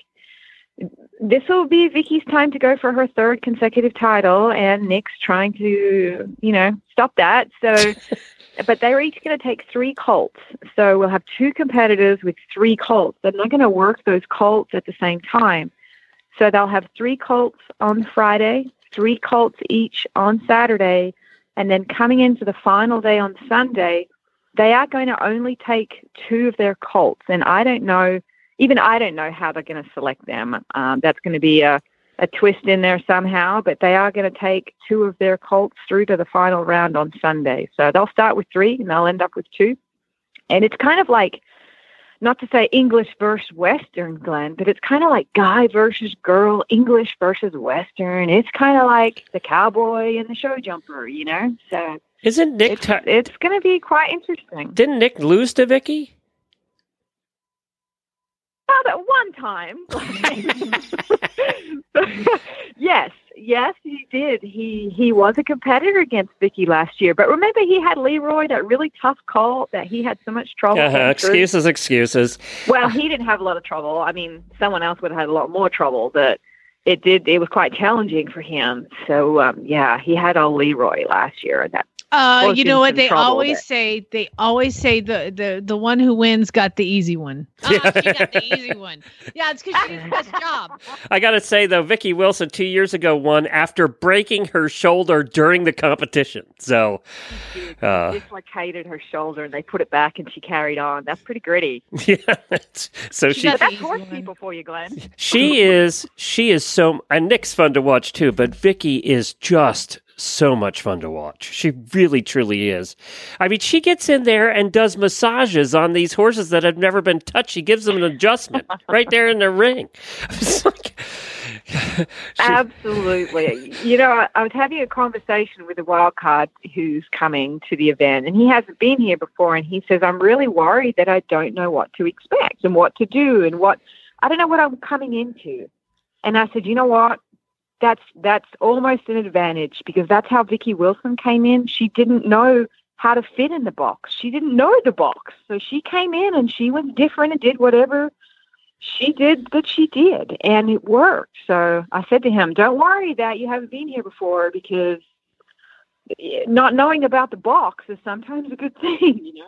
This will be Vicki's time to go for her third consecutive title, and Nick's trying to, you know, stop that. So, but they're each going to take three colts. So we'll have two competitors with three colts. They're not going to work those colts at the same time. So they'll have three colts on Friday, three colts each on Saturday, and then coming into the final day on Sunday, they are going to only take two of their colts. And I don't know, even I don't know how they're going to select them. Um, that's going to be a, a twist in there somehow, but they are going to take two of their colts through to the final round on Sunday. So they'll start with three and they'll end up with two. And it's kind of like, not to say English versus Western, Glenn, but it's kind of like guy versus girl, English versus Western. It's kind of like the cowboy and the show jumper, you know? So Isn't Nick? it's, Ti- it's going to be quite interesting. didn't Nick lose to Vicki? Oh, that one time. yes, yes, he did. He he was a competitor against Vicki last year, but remember he had Leroy that really tough call that he had so much trouble. Uh-huh. Excuses, excuses. Well, he didn't have a lot of trouble. I mean, someone else would have had a lot more trouble, but it did. It was quite challenging for him. So um, yeah, he had old Leroy last year, and that. Uh, you know what they always there. say? They always say the the the one who wins got the easy one. Oh, she got the easy one. Yeah, it's because she did the best job. I got to say though, Vicki Wilson two years ago won after breaking her shoulder during the competition. So, uh, dislocated her shoulder, and they put it back, and she carried on. That's pretty gritty. yeah. So she Yeah, that's horse people for you, Glenn. she is she is so and Nick's fun to watch too, but Vicki is just so much fun to watch. She really truly is. I mean, she gets in there and does massages on these horses that have never been touched. She gives them an adjustment right there in the ring. Like Absolutely. You know, I, I was having a conversation with a wild card who's coming to the event, and he hasn't been here before. And he says, I'm really worried that I don't know what to expect and what to do and what I don't know what I'm coming into. And I said, you know what? That's that's almost an advantage because that's how Vicki Wilson came in. She didn't know how to fit in the box. She didn't know the box. So she came in and she was different and did whatever she did that she did and it worked so i said to him don't worry that you haven't been here before because not knowing about the box is sometimes a good thing you know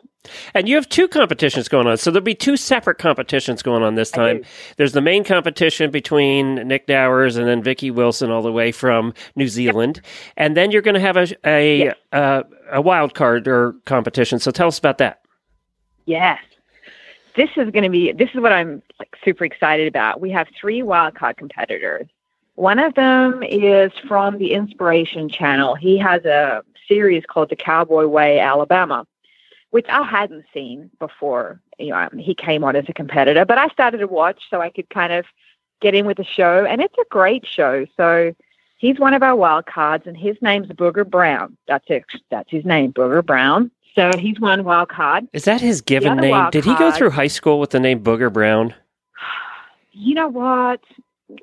And you have two competitions going on. So there'll be two separate competitions going on this time. There's the main competition between Nick Dowers and then Vicki Wilson, all the way from New Zealand. And then you're going to have a a, uh, a wild card or competition. So tell us about that. yes this is going to be this is what i'm like super excited about we have three wildcard competitors one of them is from the inspiration channel he has a series called the cowboy way alabama which I hadn't seen before. You know, he came on as a competitor, but I started to watch so I could kind of get in with the show, and it's a great show. So he's one of our wild cards, and his name's Booger Brown. That's it. That's his name, Booger Brown. So he's one wild card. Is that his given name? Did he go through high school with the name Booger Brown? You know what?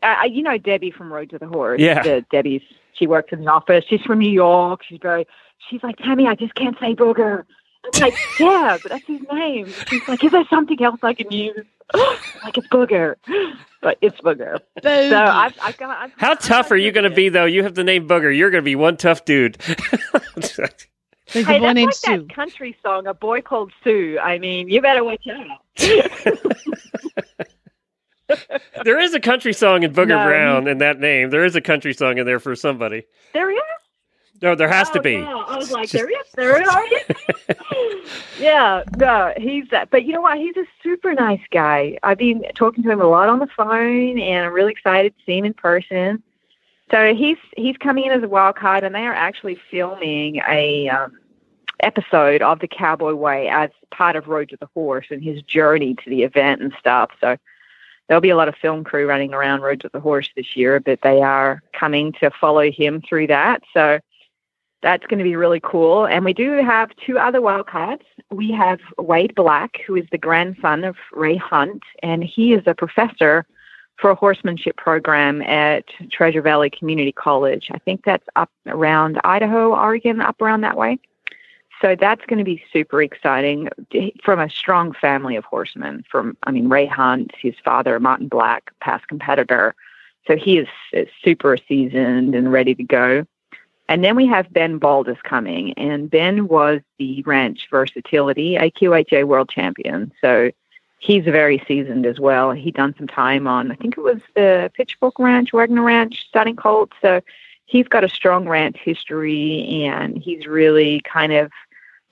Uh, you know Debbie from Road to the Horse. Yeah. The, Debbie's. She works in the office. She's from New York. She's very. She's like Tammy. I just can't say Booger. I'm like, yeah, but that's his name. She's like, is there something else I can use? like it's Booger, but it's Booger. So I've, I've got. I've, How tough are you going to be, though? You have the name Booger. You're going to be one tough dude. There's hey, a that's like Sue. that country song, "A Boy Called Sue." I mean, you better watch out. there is a country song in Booger No, Brown in that name. There is a country song in there for somebody. There is. No, there has to Oh, be. yeah. I was like, there he is. There he yeah, no, he's that. But you know what? He's a super nice guy. I've been talking to him a lot on the phone, and I'm really excited to see him in person. So he's he's coming in as a wild card, and they are actually filming a um, episode of the Cowboy Way as part of Road to the Horse and his journey to the event and stuff. So there'll be a lot of film crew running around Road to the Horse this year, but they are coming to follow him through that. So that's going to be really cool. And we do have two other wildcards. We have Wade Black, who is the grandson of Ray Hunt, and he is a professor for a horsemanship program at Treasure Valley Community College. I think that's up around Idaho, Oregon, up around that way. So that's going to be super exciting from a strong family of horsemen. From, I mean, Ray Hunt, his father, Martin Black, past competitor. So he is, is super seasoned and ready to go. And then we have Ben Baldus coming, and Ben was the ranch versatility AQHA world champion. So he's very seasoned as well. He done some time on, I think it was the Pitchfork Ranch, Waggoner Ranch, starting colt. So he's got a strong ranch history, and he's really kind of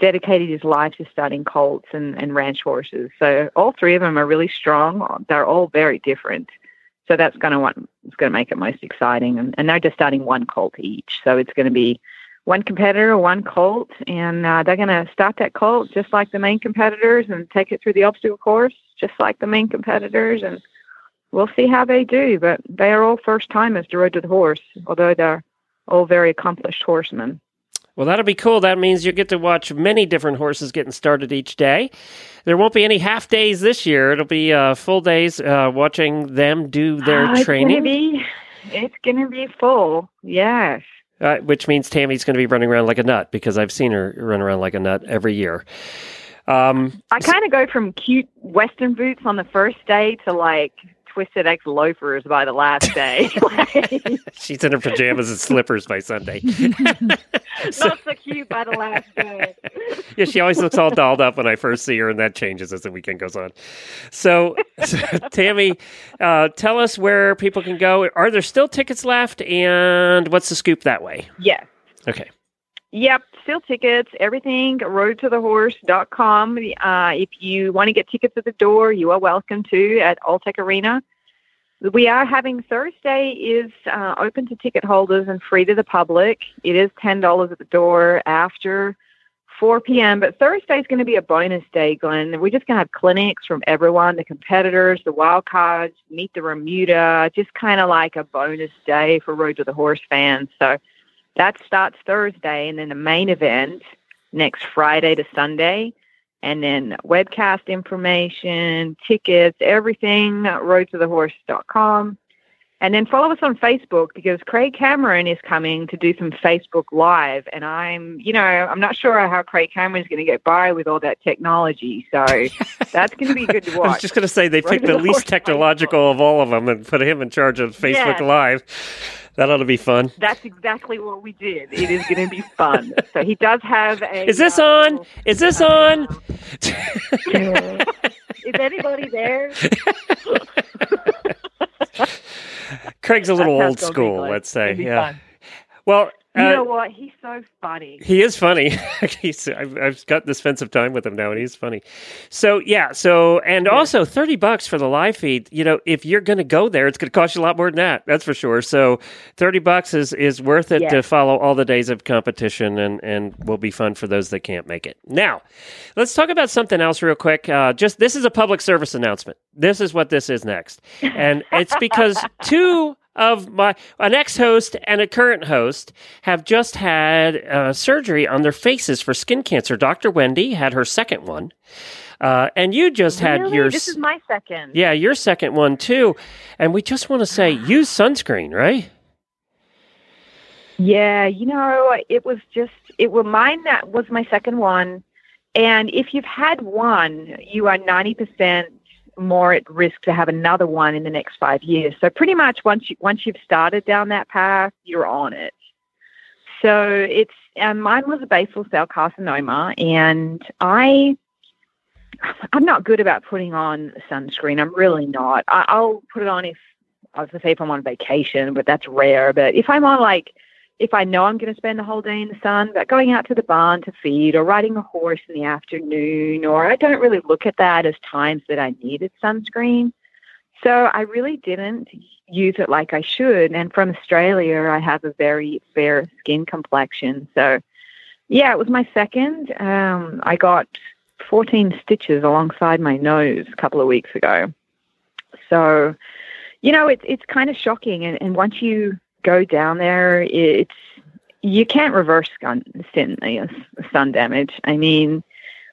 dedicated his life to studying colts and, and ranch horses. So all three of them are really strong. They're all very different. So that's going to it's going to make it most exciting. And, and they're just starting one colt each. So it's going to be one competitor, one colt, and uh, they're going to start that colt just like the main competitors and take it through the obstacle course just like the main competitors. And we'll see how they do. But they are all first timers to Road to the Horse, although they're all very accomplished horsemen. Well, that'll be cool. That means you get to watch many different horses getting started each day. There won't be any half days this year. It'll be uh, full days uh, watching them do their Ah, training. It's going to be, it's gonna be full. Yes. Uh, which means Tammy's going to be running around like a nut because I've seen her run around like a nut every year. Um, I kind of go from cute Western boots on the first day to like twisted X loafers by the last day. she's in her pajamas and slippers by Sunday. Not so cute by the last day. yeah, she always looks all dolled up when I first see her, and that changes as the weekend goes on. So, so, Tammy, uh, tell us where people can go. Are there still tickets left, and what's the scoop that way? Yes. Okay. Yep, still tickets, everything, roadtothehorse.com. Uh, if you want to get tickets at the door, you are welcome to at Alltech Arena. We are having Thursday is uh, open to ticket holders and free to the public. It is $10 at the door after 4 p.m., but Thursday is going to be a bonus day, Glenn. We're just going to have clinics from everyone, the competitors, the wild cards, meet the Remuda, just kind of like a bonus day for Road to the Horse fans. So that starts Thursday, and then the main event next Friday to Sunday, and then webcast information, tickets, everything, uh, roadtothehorse.com. And then follow us on Facebook because Craig Cameron is coming to do some Facebook Live. And I'm, you know, I'm not sure how Craig Cameron's going to get by with all that technology. So that's going to be good to watch. I was just going to say they Road picked the the least technological of all of them and put him in charge of Facebook Yeah. Live. That ought to be fun. That's exactly what we did. It is going to be fun. so he does have a. Is this uh, on? Is this on? Is anybody there? Craig's a little old it's gonna be, school, let's say. Yeah. fun. Well, You uh, know what? He's so funny. He is funny. he's, I've, I've got this fence of time with him now, and he's funny. So yeah. So and also thirty bucks for the live feed. You know, if you're going to go there, it's going to cost you a lot more than that. That's for sure. So thirty bucks is is worth it to follow all the days of competition, and and will be fun for those that can't make it. Now, let's talk about something else real quick. Uh, just this is a public service announcement. This is what this is next, and it's because two of my an ex-host and a current host have just had uh, surgery on their faces for skin cancer. Dr. Wendy had her second one, uh, and you just had Really? your This is my second. yeah your second one too. And we just want to say use sunscreen, right? Yeah, you know, it was just it was mine that was my second one. And if you've had one, you are ninety percent more at risk to have another one in the next five years. So pretty much once you once you've started down that path, you're on it. So it's um, mine was a basal cell carcinoma, and I I'm not good about putting on sunscreen. I'm really not. I, I'll put it on if I was gonna say if I'm on vacation, but that's rare. But if I'm on like if I know I'm going to spend the whole day in the sun, but going out to the barn to feed or riding a horse in the afternoon, or I don't really look at that as times that I needed sunscreen. So I really didn't use it like I should. And from Australia, I have a very fair skin complexion. So yeah, it was my second. Um, I got 14 stitches alongside my nose a couple of weeks ago. So, you know, it's it's kind of shocking. And, and once you go down there, it's you can't reverse sun, sun, sun damage. I mean,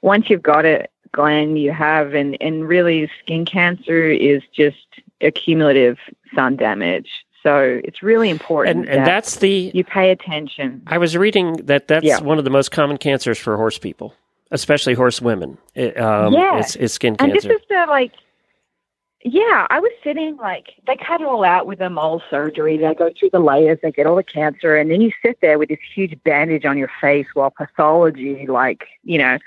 once you've got it, Glenn, you have, and and really, skin cancer is just accumulative sun damage. So it's really important. And and that that's the you pay attention. I was reading that that's Yeah. one of the most common cancers for horse people, especially horse women. It, um, yeah, it's, it's skin and cancer. this is the like. Yeah, I was sitting like they cut it all out with a Mohs surgery. They go through the layers, they get all the cancer, and then you sit there with this huge bandage on your face while pathology, like you know.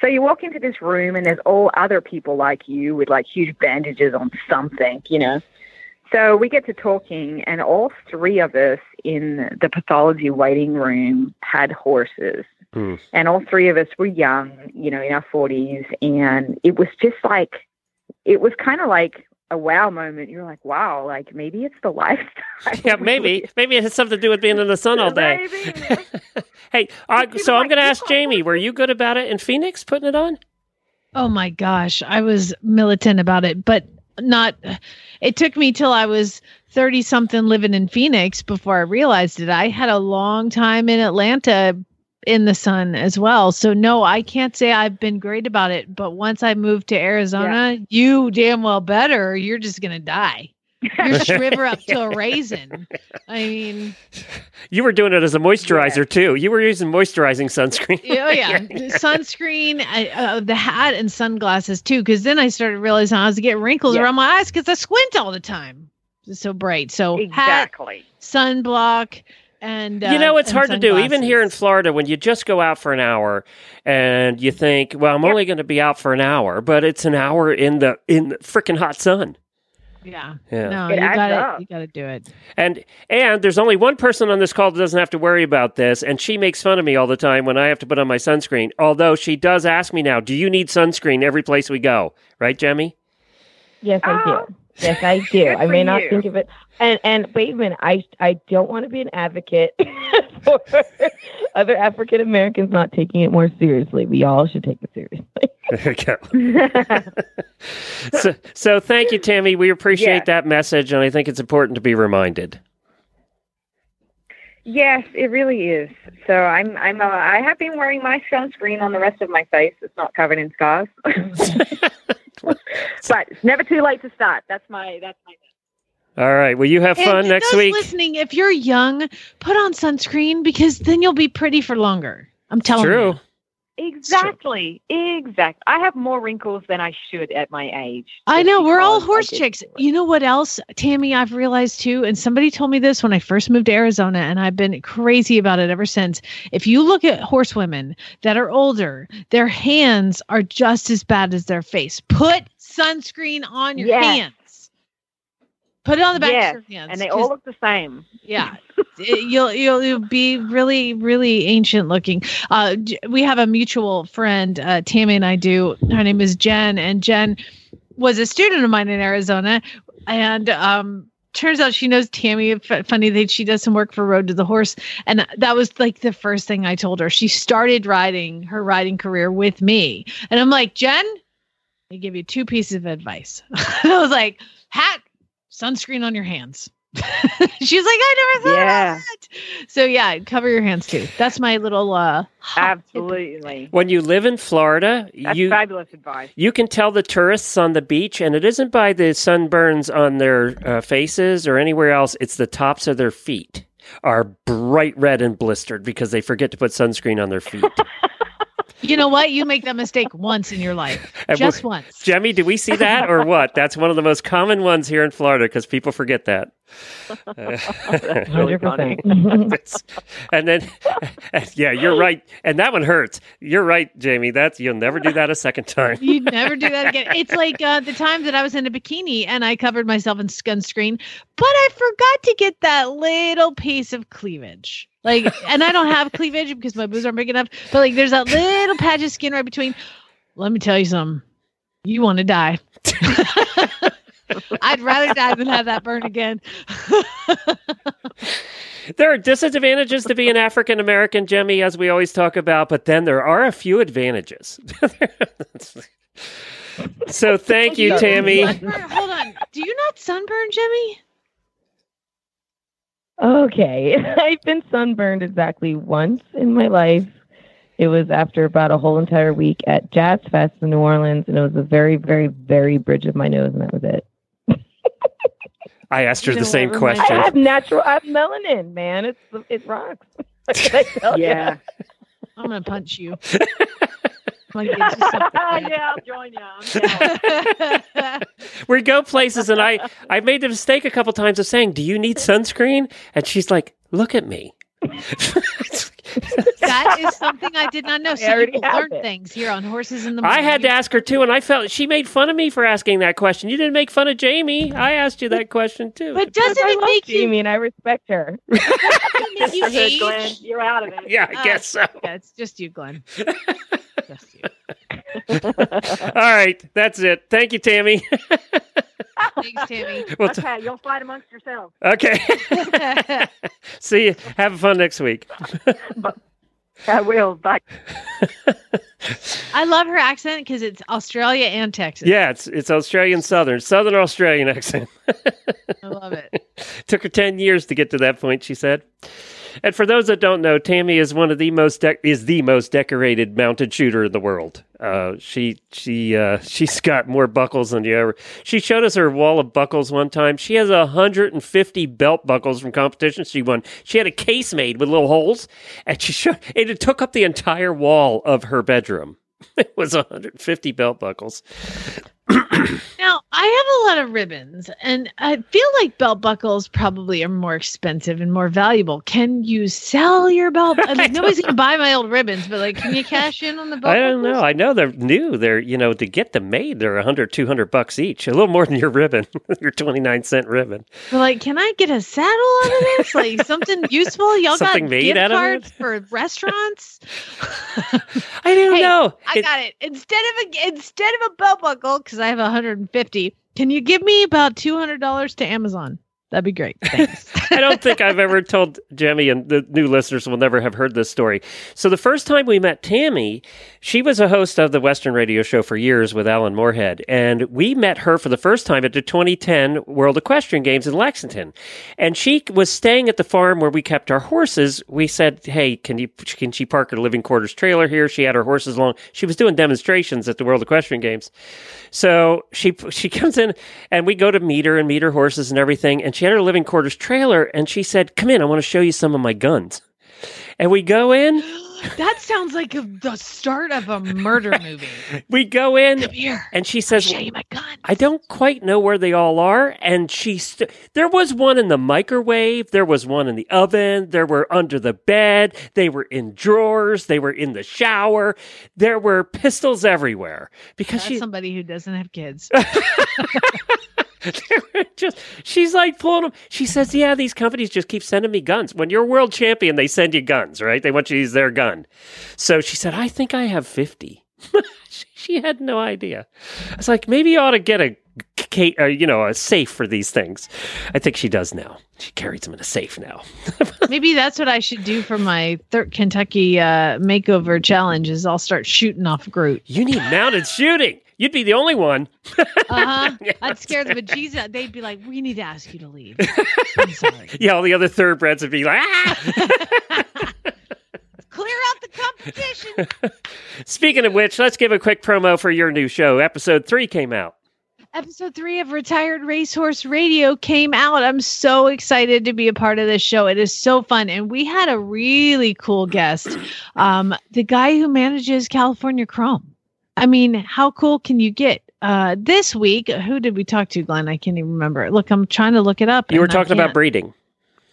So you walk into this room and there's all other people like you with like huge bandages on something, you know. So we get to talking, and all three of us in the pathology waiting room had horses. Hmm. And all three of us were young, you know, in our 40s. And it was just like, it was kind of like a wow moment. You're like, wow, like maybe it's the lifestyle. Yeah, maybe. Maybe it has something to do with being in the sun all day. hey, uh, so I'm going to ask Jamie, were you good about it in Phoenix putting it on? Oh my gosh, I was militant about it, but not. It took me till I was 30 something living in Phoenix before I realized it. I had a long time in Atlanta in the sun as well. So no, I can't say I've been great about it, but once I moved to Arizona, you damn well better, you're just going to die. You're shriver up to a raisin. I mean, You were doing it as a moisturizer too. You were using moisturizing sunscreen. oh yeah, The sunscreen, uh, uh, the hat, and sunglasses too. Because then I started realizing I was getting wrinkles Yeah. around my eyes because I squint all the time. It's so bright. So hat, Exactly. sunblock, and uh, you know, it's and hard to do. Even here in. Florida, when you just go out for an hour and you think, well, I'm only going to be out for an hour, but it's an hour in the in the freaking hot sun. Yeah. Yeah. No, It you got to You got to do it. And and there's only one person on this call that doesn't have to worry about this, and she makes fun of me all the time when I have to put on my sunscreen. Although she does ask me now, "Do you need sunscreen every place we go?" Right, Jemmy? Yes, I Oh. do. Yes, I do. Good I may not you. think of it. And and wait a minute, I I don't want to be an advocate for other African Americans not taking it more seriously. We all should take it seriously. There you go. so, so thank you, Tammy. We appreciate Yeah. that message, and I think it's important to be reminded. Yes, it really is. So I'm I'm uh, I have been wearing my sunscreen on the rest of my face. It's not covered in scars. but it's never too late to start. That's my that's my All right. Well, you have fun and next those week. listening, if you're young, put on sunscreen because then you'll be pretty for longer. I'm telling you. True. you. Exactly. Exactly. I have more wrinkles than I should at my age. I know we're all horse chicks. You know what else, Tammy? I've realized too, and somebody told me this when I first moved to Arizona, and I've been crazy about it ever since. If you look at horsewomen that are older, their hands are just as bad as their face. Put sunscreen on your Yes. hands. Put it on the back Yes, of your hands. and they all look the same. yeah. You'll, you'll you'll be really really ancient looking. Uh we have a mutual friend uh tammy and i do. Her name is jen and jen was a student of mine in arizona and um turns out she knows tammy. Funny that she does some work for road to the horse and that was like the first thing i told her. She started riding her riding career with me and i'm like jen i give you two pieces of advice. I was like hat sunscreen on your hands She's like, I never thought Yeah. of that. So yeah, cover your hands too. That's my little uh hot tip. Absolutely. When you live in Florida, That's you fabulous advice. you can tell the tourists on the beach, and it isn't by the sunburns on their uh, faces or anywhere else. It's the tops of their feet are bright red and blistered because they forget to put sunscreen on their feet. You know what? You make that mistake once in your life. Just once. Jemmy, do we see that or what? That's one of the most common ones here in Florida because people forget that. That's really funny. 100%. It's- and then, yeah, you're right, and that one hurts. You're right, Jamie. That's you'll never do that a second time. You'd never do that again. It's like uh, the time that I was in a bikini and I covered myself in sunscreen, but I forgot to get that little piece of cleavage. Like, and I don't have cleavage because my boobs aren't big enough. But like, there's that little patch of skin right between. Let me tell you something. You want to die. I'd rather die than have that burn again. There are disadvantages to being an African American, Jemmy, as we always talk about, but then there are a few advantages. so thank you, Tammy. Hold on. Do you not sunburn, Jimmy? Okay. I've been sunburned exactly once in my life. It was after about a whole entire week at Jazz Fest in New Orleans, and it was a very, very, very bridge of my nose, and that was it. I asked her You the same question. I have natural, I have melanin, man. It's it rocks. What can I tell ya? Yeah. I'm gonna punch you. I'm gonna get you yeah, I'll join you. I'm we go places, and I I made the mistake a couple times of saying, "Do you need sunscreen?" And she's like, "Look at me." that is something I did not know. I So you already learned it. things here on Horses in the I had to ask her too, and I felt she made fun of me for asking that question. You didn't make fun of Jamie. I asked you that question too. But doesn't I it love make you Jamie and I respect her. make you I age? Glenn, you're out of it. yeah, I Uh, guess so. Yeah, it's just you, Glenn. just you. All right, that's it. Thank you, Tammy. Thanks, Tammy. We'll t- you'll fight amongst yourselves. okay. See you. Have fun next week. I will. Bye. I love her accent because it's Australia and Texas. Yeah, it's it's Australian Southern, Southern Australian accent. I love it. Took her ten years to get to that point. She said. And for those that don't know, Tammy is one of the most dec is the most decorated mounted shooter in the world. Uh, she she uh, she's got more buckles than you ever. She showed us her wall of buckles one time. She has hundred and fifty belt buckles from competitions she won. She had a case made with little holes, and she showed it. It took up the entire wall of her bedroom. It was 150 belt buckles. Now, I have a lot of ribbons, and I feel like belt buckles probably are more expensive and more valuable. Can you sell your belt? Like, nobody's going to buy my old ribbons, but like, can you cash in on the belt I don't buckles? know. I know they're new. They're, you know, to get them made, they're 100, 200 bucks each. A little more than your ribbon, your 29 cent ribbon. But like, can I get a saddle out of this? Like something useful? Y'all Something got made gift out of cards for restaurants? I don't Hey, know. I It- got it. Instead of a instead of a belt buckle, because I have 150, can you give me about $200 to Amazon? That'd be great. Thanks. I don't think I've ever told Jemmy, and the new listeners will never have heard this story. So the first time we met Tammy, she was a host of the Western Radio Show for years with Alan Moorhead, and we met her for the first time at the 2010 World Equestrian Games in Lexington. And she was staying at the farm where we kept our horses. We said, "Hey, can you can she park her living quarters trailer here?" She had her horses along. She was doing demonstrations at the World Equestrian Games. So she she comes in and we go to meet her and meet her horses and everything. And she had her living quarters trailer and she said, "Come in, I want to show you some of my guns." And we go in. that sounds like a, the start of a murder movie. We go in, Come here. and she says, show you my gun. I don't quite know where they all are. And she, st- there was one in the microwave, there was one in the oven, there were under the bed, they were in drawers, they were in the shower, there were pistols everywhere because That's she somebody who doesn't have kids. they were just she's like pulling them. She says, "Yeah, these companies just keep sending me guns. When you're world champion, they send you guns, right? They want you to use their gun." So she said, "I think I have 50. she, had no idea. I was like, "Maybe you ought to get a." uh, you know, a safe for these things. I think she does now. She carries them in a safe now. Maybe that's what I should do for my third Kentucky uh, makeover challenge. Is I'll start shooting off Groot. You need mounted shooting. You'd be the only one. Uh huh. I'd scare the bejesus. They'd be like, "We need to ask you to leave." I'm sorry. Yeah, all the other thoroughbreds would be like, ah! Clear out the competition. Speaking of which, let's give a quick promo for your new show. Episode three came out. Episode three of Retired Racehorse Radio came out. I'm so excited to be a part of this show. It is so fun. And we had a really cool guest, um, the guy who manages California Chrome. I mean, how cool can you get? Uh, this week, who did we talk to, Glenn? I can't even remember. Look, I'm trying to look it up. You were talking about breeding.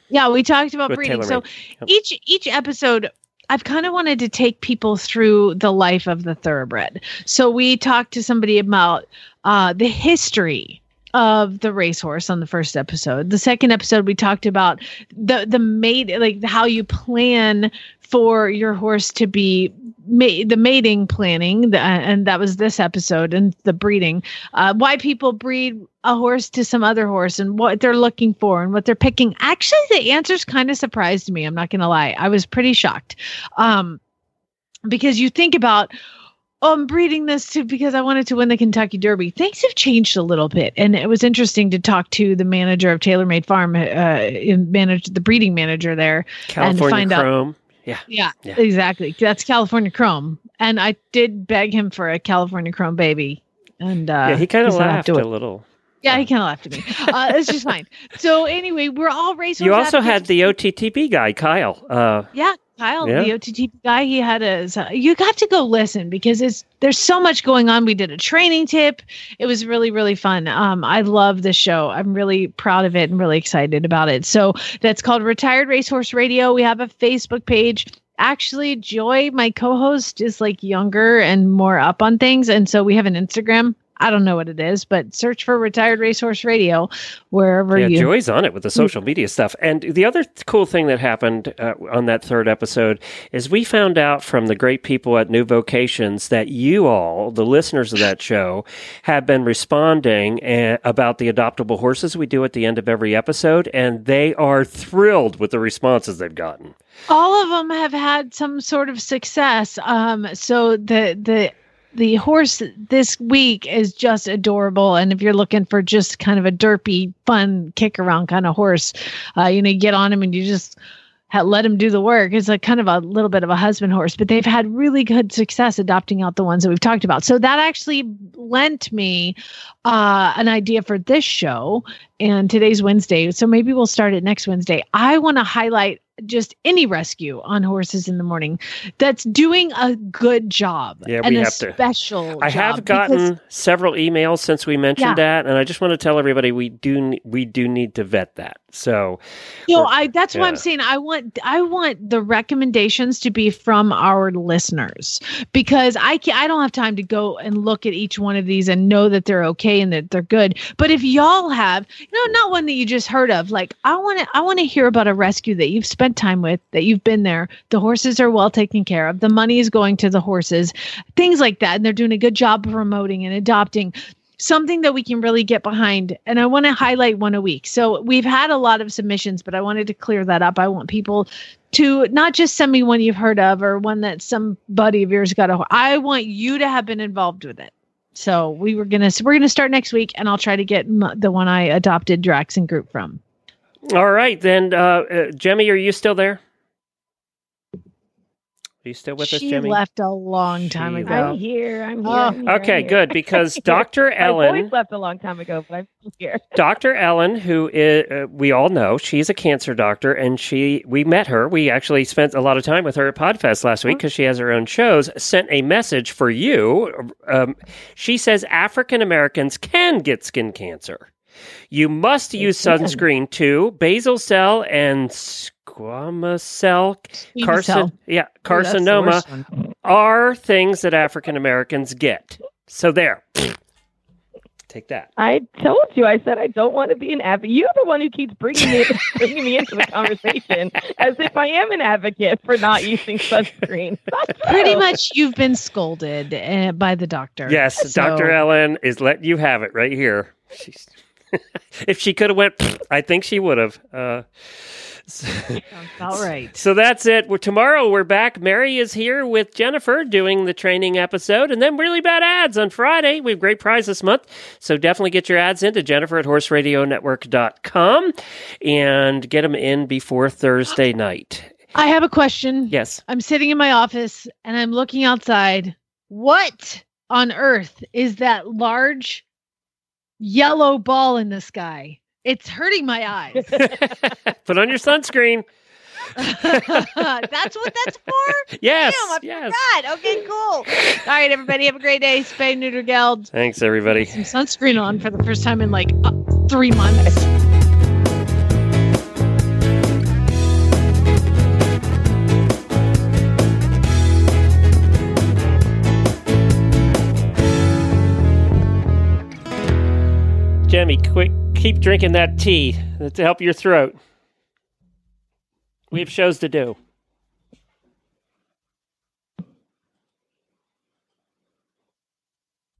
Yeah, we talked about With breeding. Taylor So Yep. each each episode I've kind of wanted to take people through the life of the thoroughbred. So we talked to somebody about uh, the history of the racehorse on the first episode. The second episode we talked about the the mate like how you plan for your horse to be ma- the mating planning the, and that was this episode and the breeding uh, why people breed a horse to some other horse and what they're looking for and what they're picking actually the answers kind of surprised me i'm not gonna lie i was pretty shocked um, because you think about oh, I'm breeding this to because I wanted to win the Kentucky Derby. Things have changed a little bit, and it was interesting to talk to the manager of TaylorMade Farm, uh, and manage the breeding manager there, and California find out. Yeah. Yeah, Yeah. exactly. That's California Chrome, and I did beg him for a California Chrome baby, and uh, yeah, he kind of laughed a little. Yeah, he kind of laughed at me. Uh, it's just fine. So anyway, we're all racehorse. You also had the OTTP guy, Kyle. Uh, Yeah, Kyle, Yeah. the OTT guy, he had a. You got to go listen because it's there's so much going on. We did a training tip. It was really really fun. Um, I love the show. I'm really proud of it and really excited about it. So that's called Retired Racehorse Radio. We have a Facebook page. actually Joy, my co-host, is like younger and more up on things, and so we have an Instagram. I don't know what it is, but search for Retired Racehorse Radio wherever Yeah, you. Joy's on it with the social media stuff. And the other th- cool thing that happened uh, on that third episode is we found out from the great people at New Vocations that you all, the listeners of that show, have been responding uh, about the adoptable horses we do at the end of every episode, and they are thrilled with the responses they've gotten. all of them have had some sort of success. Um, so the the the horse this week is just adorable, and if you're looking for just kind of a derpy, fun kick around kind of horse, uh, you know, you get on him and you just let him do the work. It's like kind of a little bit of a husband horse, but they've had really good success adopting out the ones that we've talked about. So that actually lent me uh, an idea for this show. And today's Wednesday, so maybe we'll start it next Wednesday. I want to highlight just any rescue on horses in the morning that's doing a good job Yeah, and we a have to- special I have gotten because- several emails since we mentioned Yeah. that, and I just want to tell everybody we do we do need to vet that. So, you know i that's why i'm saying. I want i want the recommendations to be from our listeners because i can i don't have time to go and look at each one of these and know that they're okay and that they're good. But if y'all have you know not one that you just heard of like i want to i want to hear about a rescue that you've spent time with that you've been there. The horses are well taken care of. The money is going to the horses. Things like that. And they're doing a good job promoting and adopting something that we can really get behind. And I want to highlight one a week. So we've had a lot of submissions, but I wanted to clear that up. I want people to not just send me one you've heard of or one that somebody of yours got a. I want you to have been involved with it. So we were gonna so we're gonna start next week, and I'll try to get m- the one I adopted Drax and group from. all right then, uh, uh, Jemmy, are you still there? Are you still with us, she Jemmy? left a long time She ago. I'm here. I'm here. Oh, I'm here, I'm Okay, here. good because Dr. My Ellen, voice left a long time ago, but I'm here. Dr. Ellen, who is, uh, we all know, she's a cancer doctor, and she we met her. We actually spent a lot of time with her at Podfest last week because she has her own shows. Sent a message for you. Um, she says African Americans can get skin cancer. You must use sunscreen too. Basal cell and squamous cell Squamous carcin- cell. yeah, Ooh, that's the carcinoma worst are things that African Americans get. So there. Take that. I told you. I said I don't want to be an advocate. You're the one who keeps bringing me bringing me into the conversation as if I am an advocate for not using sunscreen. Pretty much, you've been scolded uh, by the doctor. Yes, So- Dr. Ellen is letting you have it right here. She's if she could have went, I think she would have. Uh, so, Sounds about right. so that's it. We're, tomorrow we're back. Mary is here with Jennifer doing the training episode, and then really bad ads on Friday. We have great prize this month, so definitely get your ads into Jennifer at horseradionetwork.com and get them in before Thursday night. I have a question. Yes. I'm sitting in my office and I'm looking outside. What on earth is that large yellow ball in the sky? It's hurting my eyes. Put on your sunscreen. that's what that's for? Yes. Damn, I yes. forgot. Okay, cool. All right, everybody, have a great day. Spay neuter geld. Thanks, everybody. Some sunscreen on for the first time in like uh, three months. Jemmy, quick, keep drinking that tea to help your throat. We have shows to do.